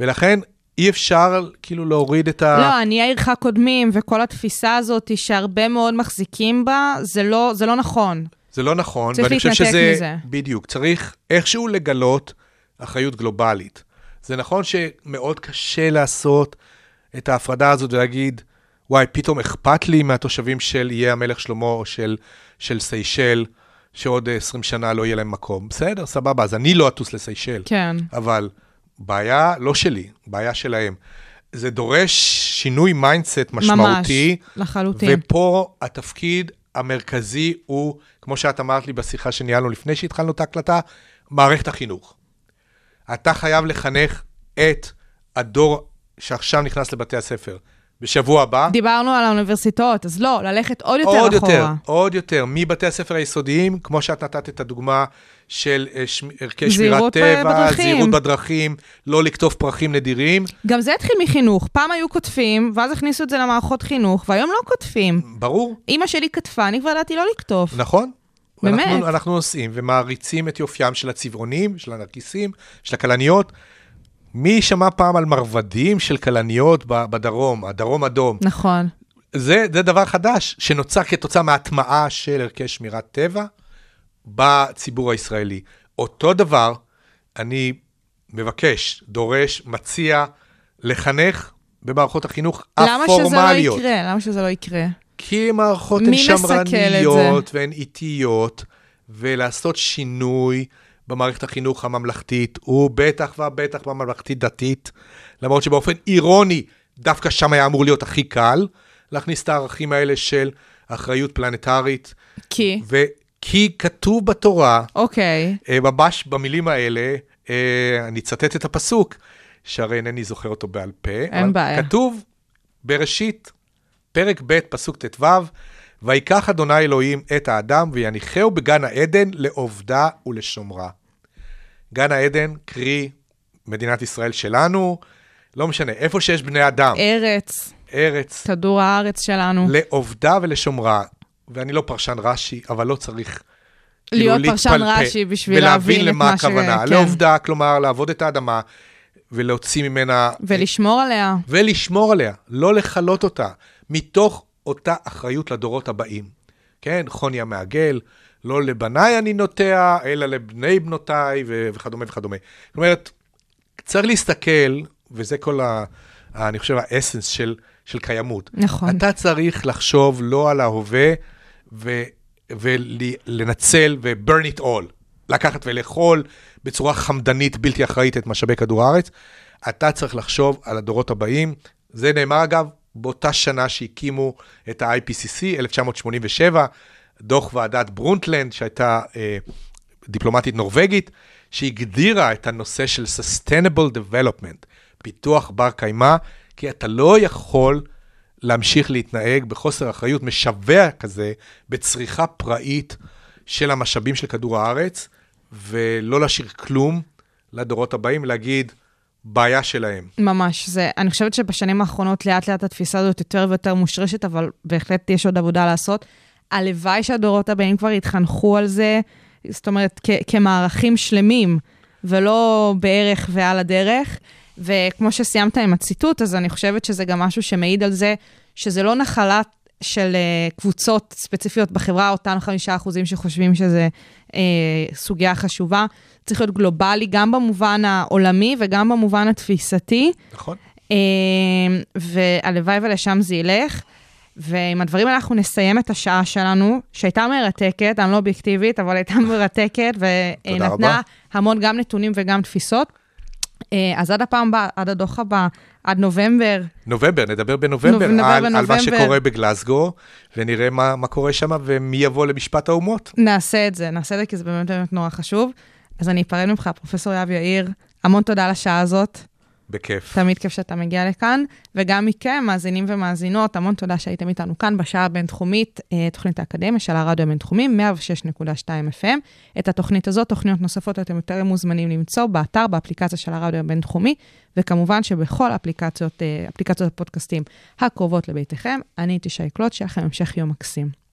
ולכן אי אפשר כאילו להוריד את ה... לא, עניי עירך קודמים, וכל התפיסה הזאת שהרבה מאוד מחזיקים בה, זה לא, זה לא נכון. זה לא נכון, צריך ואני חושב להתנתק שזה... מזה. בדיוק, צריך איכשהו לגלות אחריות גלובלית. זה נכון שמאוד קשה לעשות את ההפרדה הזאת ולהגיד, וואי, פתאום אכפת לי מהתושבים של איי המלך שלמה או של, של סיישל, שעוד 20 שנה לא יהיה להם מקום. בסדר, סבבה, אז אני לא אטוס לסיישל. כן. אבל בעיה לא שלי, בעיה שלהם. זה דורש שינוי mindset משמעותי. ממש, לחלוטין. ופה התפקיד המרכזי הוא, כמו שאת אמרת לי בשיחה שניהלנו לפני שהתחלנו את ההקלטה, מערכת החינוך. אתה חייב לחנך את הדור שעכשיו נכנס לבתי הספר. בשבוע הבא, דיברנו על האוניברסיטאות, אז לא, ללכת עוד יותר עוד אחורה. יותר, עוד יותר, מבתי הספר היסודיים, כמו שאת נתת את הדוגמה של אה, שמ- ערכי שמירת ב- טבע, בדרכים. זהירות בדרכים, לא לקטוף פרחים נדירים. גם זה התחיל מחינוך. פעם היו כותבים, ואז הכניסו את זה למערכות חינוך, והיום לא כותבים. ברור, אימא שלי כתבה, אני כבר ידעתי לא לכתוב. נכון. באמת? אנחנו, אנחנו נוסעים ומעריצים את יופיים של הצבעונים, של הנרקיסים, של הכלניות. מי שמע פעם על מרבדים של כלניות בדרום, הדרום אדום? נכון. זה, זה דבר חדש שנוצר כתוצאה מהטמעה של ערכי שמירת טבע בציבור הישראלי. אותו דבר, אני מבקש, דורש, מציע, לחנך במערכות החינוך למה שזה לא הפורמליות. יקרה? למה שזה לא יקרה? כי מערכות הן? שמרניות והן איטיות, ולעשות שינוי במערכת החינוך הממלכתית, ובטח ובטח בממלכתית-דתית, למרות שבאופן אירוני, דווקא שם היה אמור להיות הכי קל, להכניס את הערכים האלה של אחריות פלנטרית, כי, וכי כתוב בתורה, אוקיי, אה, ממש במילים האלה, אה, אני אצטט את הפסוק, שהרי אינני זוכר אותו בעל פה. אבל בעיה. כתוב בראשית, פרק ב', פסוק ט"ו, ויקח אדוני אלוהים את האדם ויניחהו בגן העדן לעובדה ולשומרה. גן העדן, קרי מדינת ישראל שלנו, לא משנה, איפה שיש בני אדם, ארץ, ארץ, כדור הארץ שלנו. לעובדה ולשומרה. ואני לא פרשן רש"י, אבל לא צריך כאילו להיות פרשן להתפלפל רש"י בשביל להבין את ולהבין למה מה ש- הכוונה. כן. לעובדה, כלומר, לעבוד את האדמה ולהוציא ממנה... ולשמור עליה. ולשמור עליה, לא לכלות אותה, מתוך אותה אחריות לדורות הבאים. כן, חוני המעגל, לא לבניי אני נוטע, אלא לבני בנותיי, וכדומה וכדומה. זאת אומרת, צריך להסתכל, וזה כל. ה- אני חושב, האסנס של, של קיימות. נכון. אתה צריך לחשוב לא על ההווה ו- ולנצל ו-burn it all. לקחת ולאכול בצורה חמדנית, בלתי אחראית את משאבי כדור הארץ. אתה צריך לחשוב על הדורות הבאים. זה נאמר, אגב, באותה שנה שהקימו את ה-IPCC, 1987, דוח ועדת ברונטלנד, שהייתה אה, דיפלומטית נורבגית, שהגדירה את הנושא של Sustainable Development, פיתוח בר קיימא, כי אתה לא יכול להמשיך להתנהג בחוסר אחריות משווע כזה, בצריכה פראית של המשאבים של כדור הארץ, ולא להשאיר כלום לדורות הבאים, להגיד, בעיה שלהם. ממש. זה, אני חושבת שבשנים האחרונות לאט לאט התפיסה הזאת יותר ויותר מושרשת, אבל בהחלט יש עוד עבודה לעשות. הלוואי שהדורות הבאים כבר יתחנכו על זה, זאת אומרת, כ- כמערכים שלמים, ולא בערך ועל הדרך. וכמו שסיימת עם הציטוט, אז אני חושבת שזה גם משהו שמעיד על זה שזה לא נחלה של uh, קבוצות ספציפיות בחברה, אותן חמישה אחוזים שחושבים שזה uh, סוגיה חשובה. צריך להיות גלובלי גם במובן העולמי וגם במובן התפיסתי. נכון. אה, והלוואי ולשם זה ילך. ועם הדברים האלה אנחנו נסיים את השעה שלנו, שהייתה מרתקת, אני לא אובייקטיבית, אבל הייתה מרתקת, ונתנה רבה. המון גם נתונים וגם תפיסות. אה, אז עד הפעם הבאה, עד הדוח הבא, עד נובמבר, נובמבר, נדבר בנובמבר, נדבר על, על מה בנובמבר. שקורה בגלסגו, ונראה מה, מה קורה שם ומי יבוא למשפט האומות. נעשה את זה, נעשה את זה, כי זה באמת באמת נורא חשוב. אז אני אפרד ממך, פרופ' יואב יאיר, המון תודה על השעה הזאת. בכיף. תמיד כיף שאתה מגיע לכאן, וגם מכם, מאזינים ומאזינות, המון תודה שהייתם איתנו כאן בשעה הבינתחומית, אה, תוכנית האקדמיה של הרדיו הבינתחומי, 106.2 FM. את התוכנית הזאת, תוכניות נוספות, אתם יותר מוזמנים למצוא באתר, באפליקציה של הרדיו הבינתחומי, וכמובן שבכל אפליקציות, אה, אפליקציות הפודקאסטים הקרובות לביתכם. אני הייתי שי קלוט, שיהיה לכם המשך יום מקסים.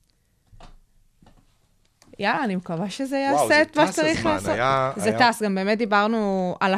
יאללה, אני מקווה שזה יעשה את מה שצריך לעשות. זה טס, גם באמת דיברנו על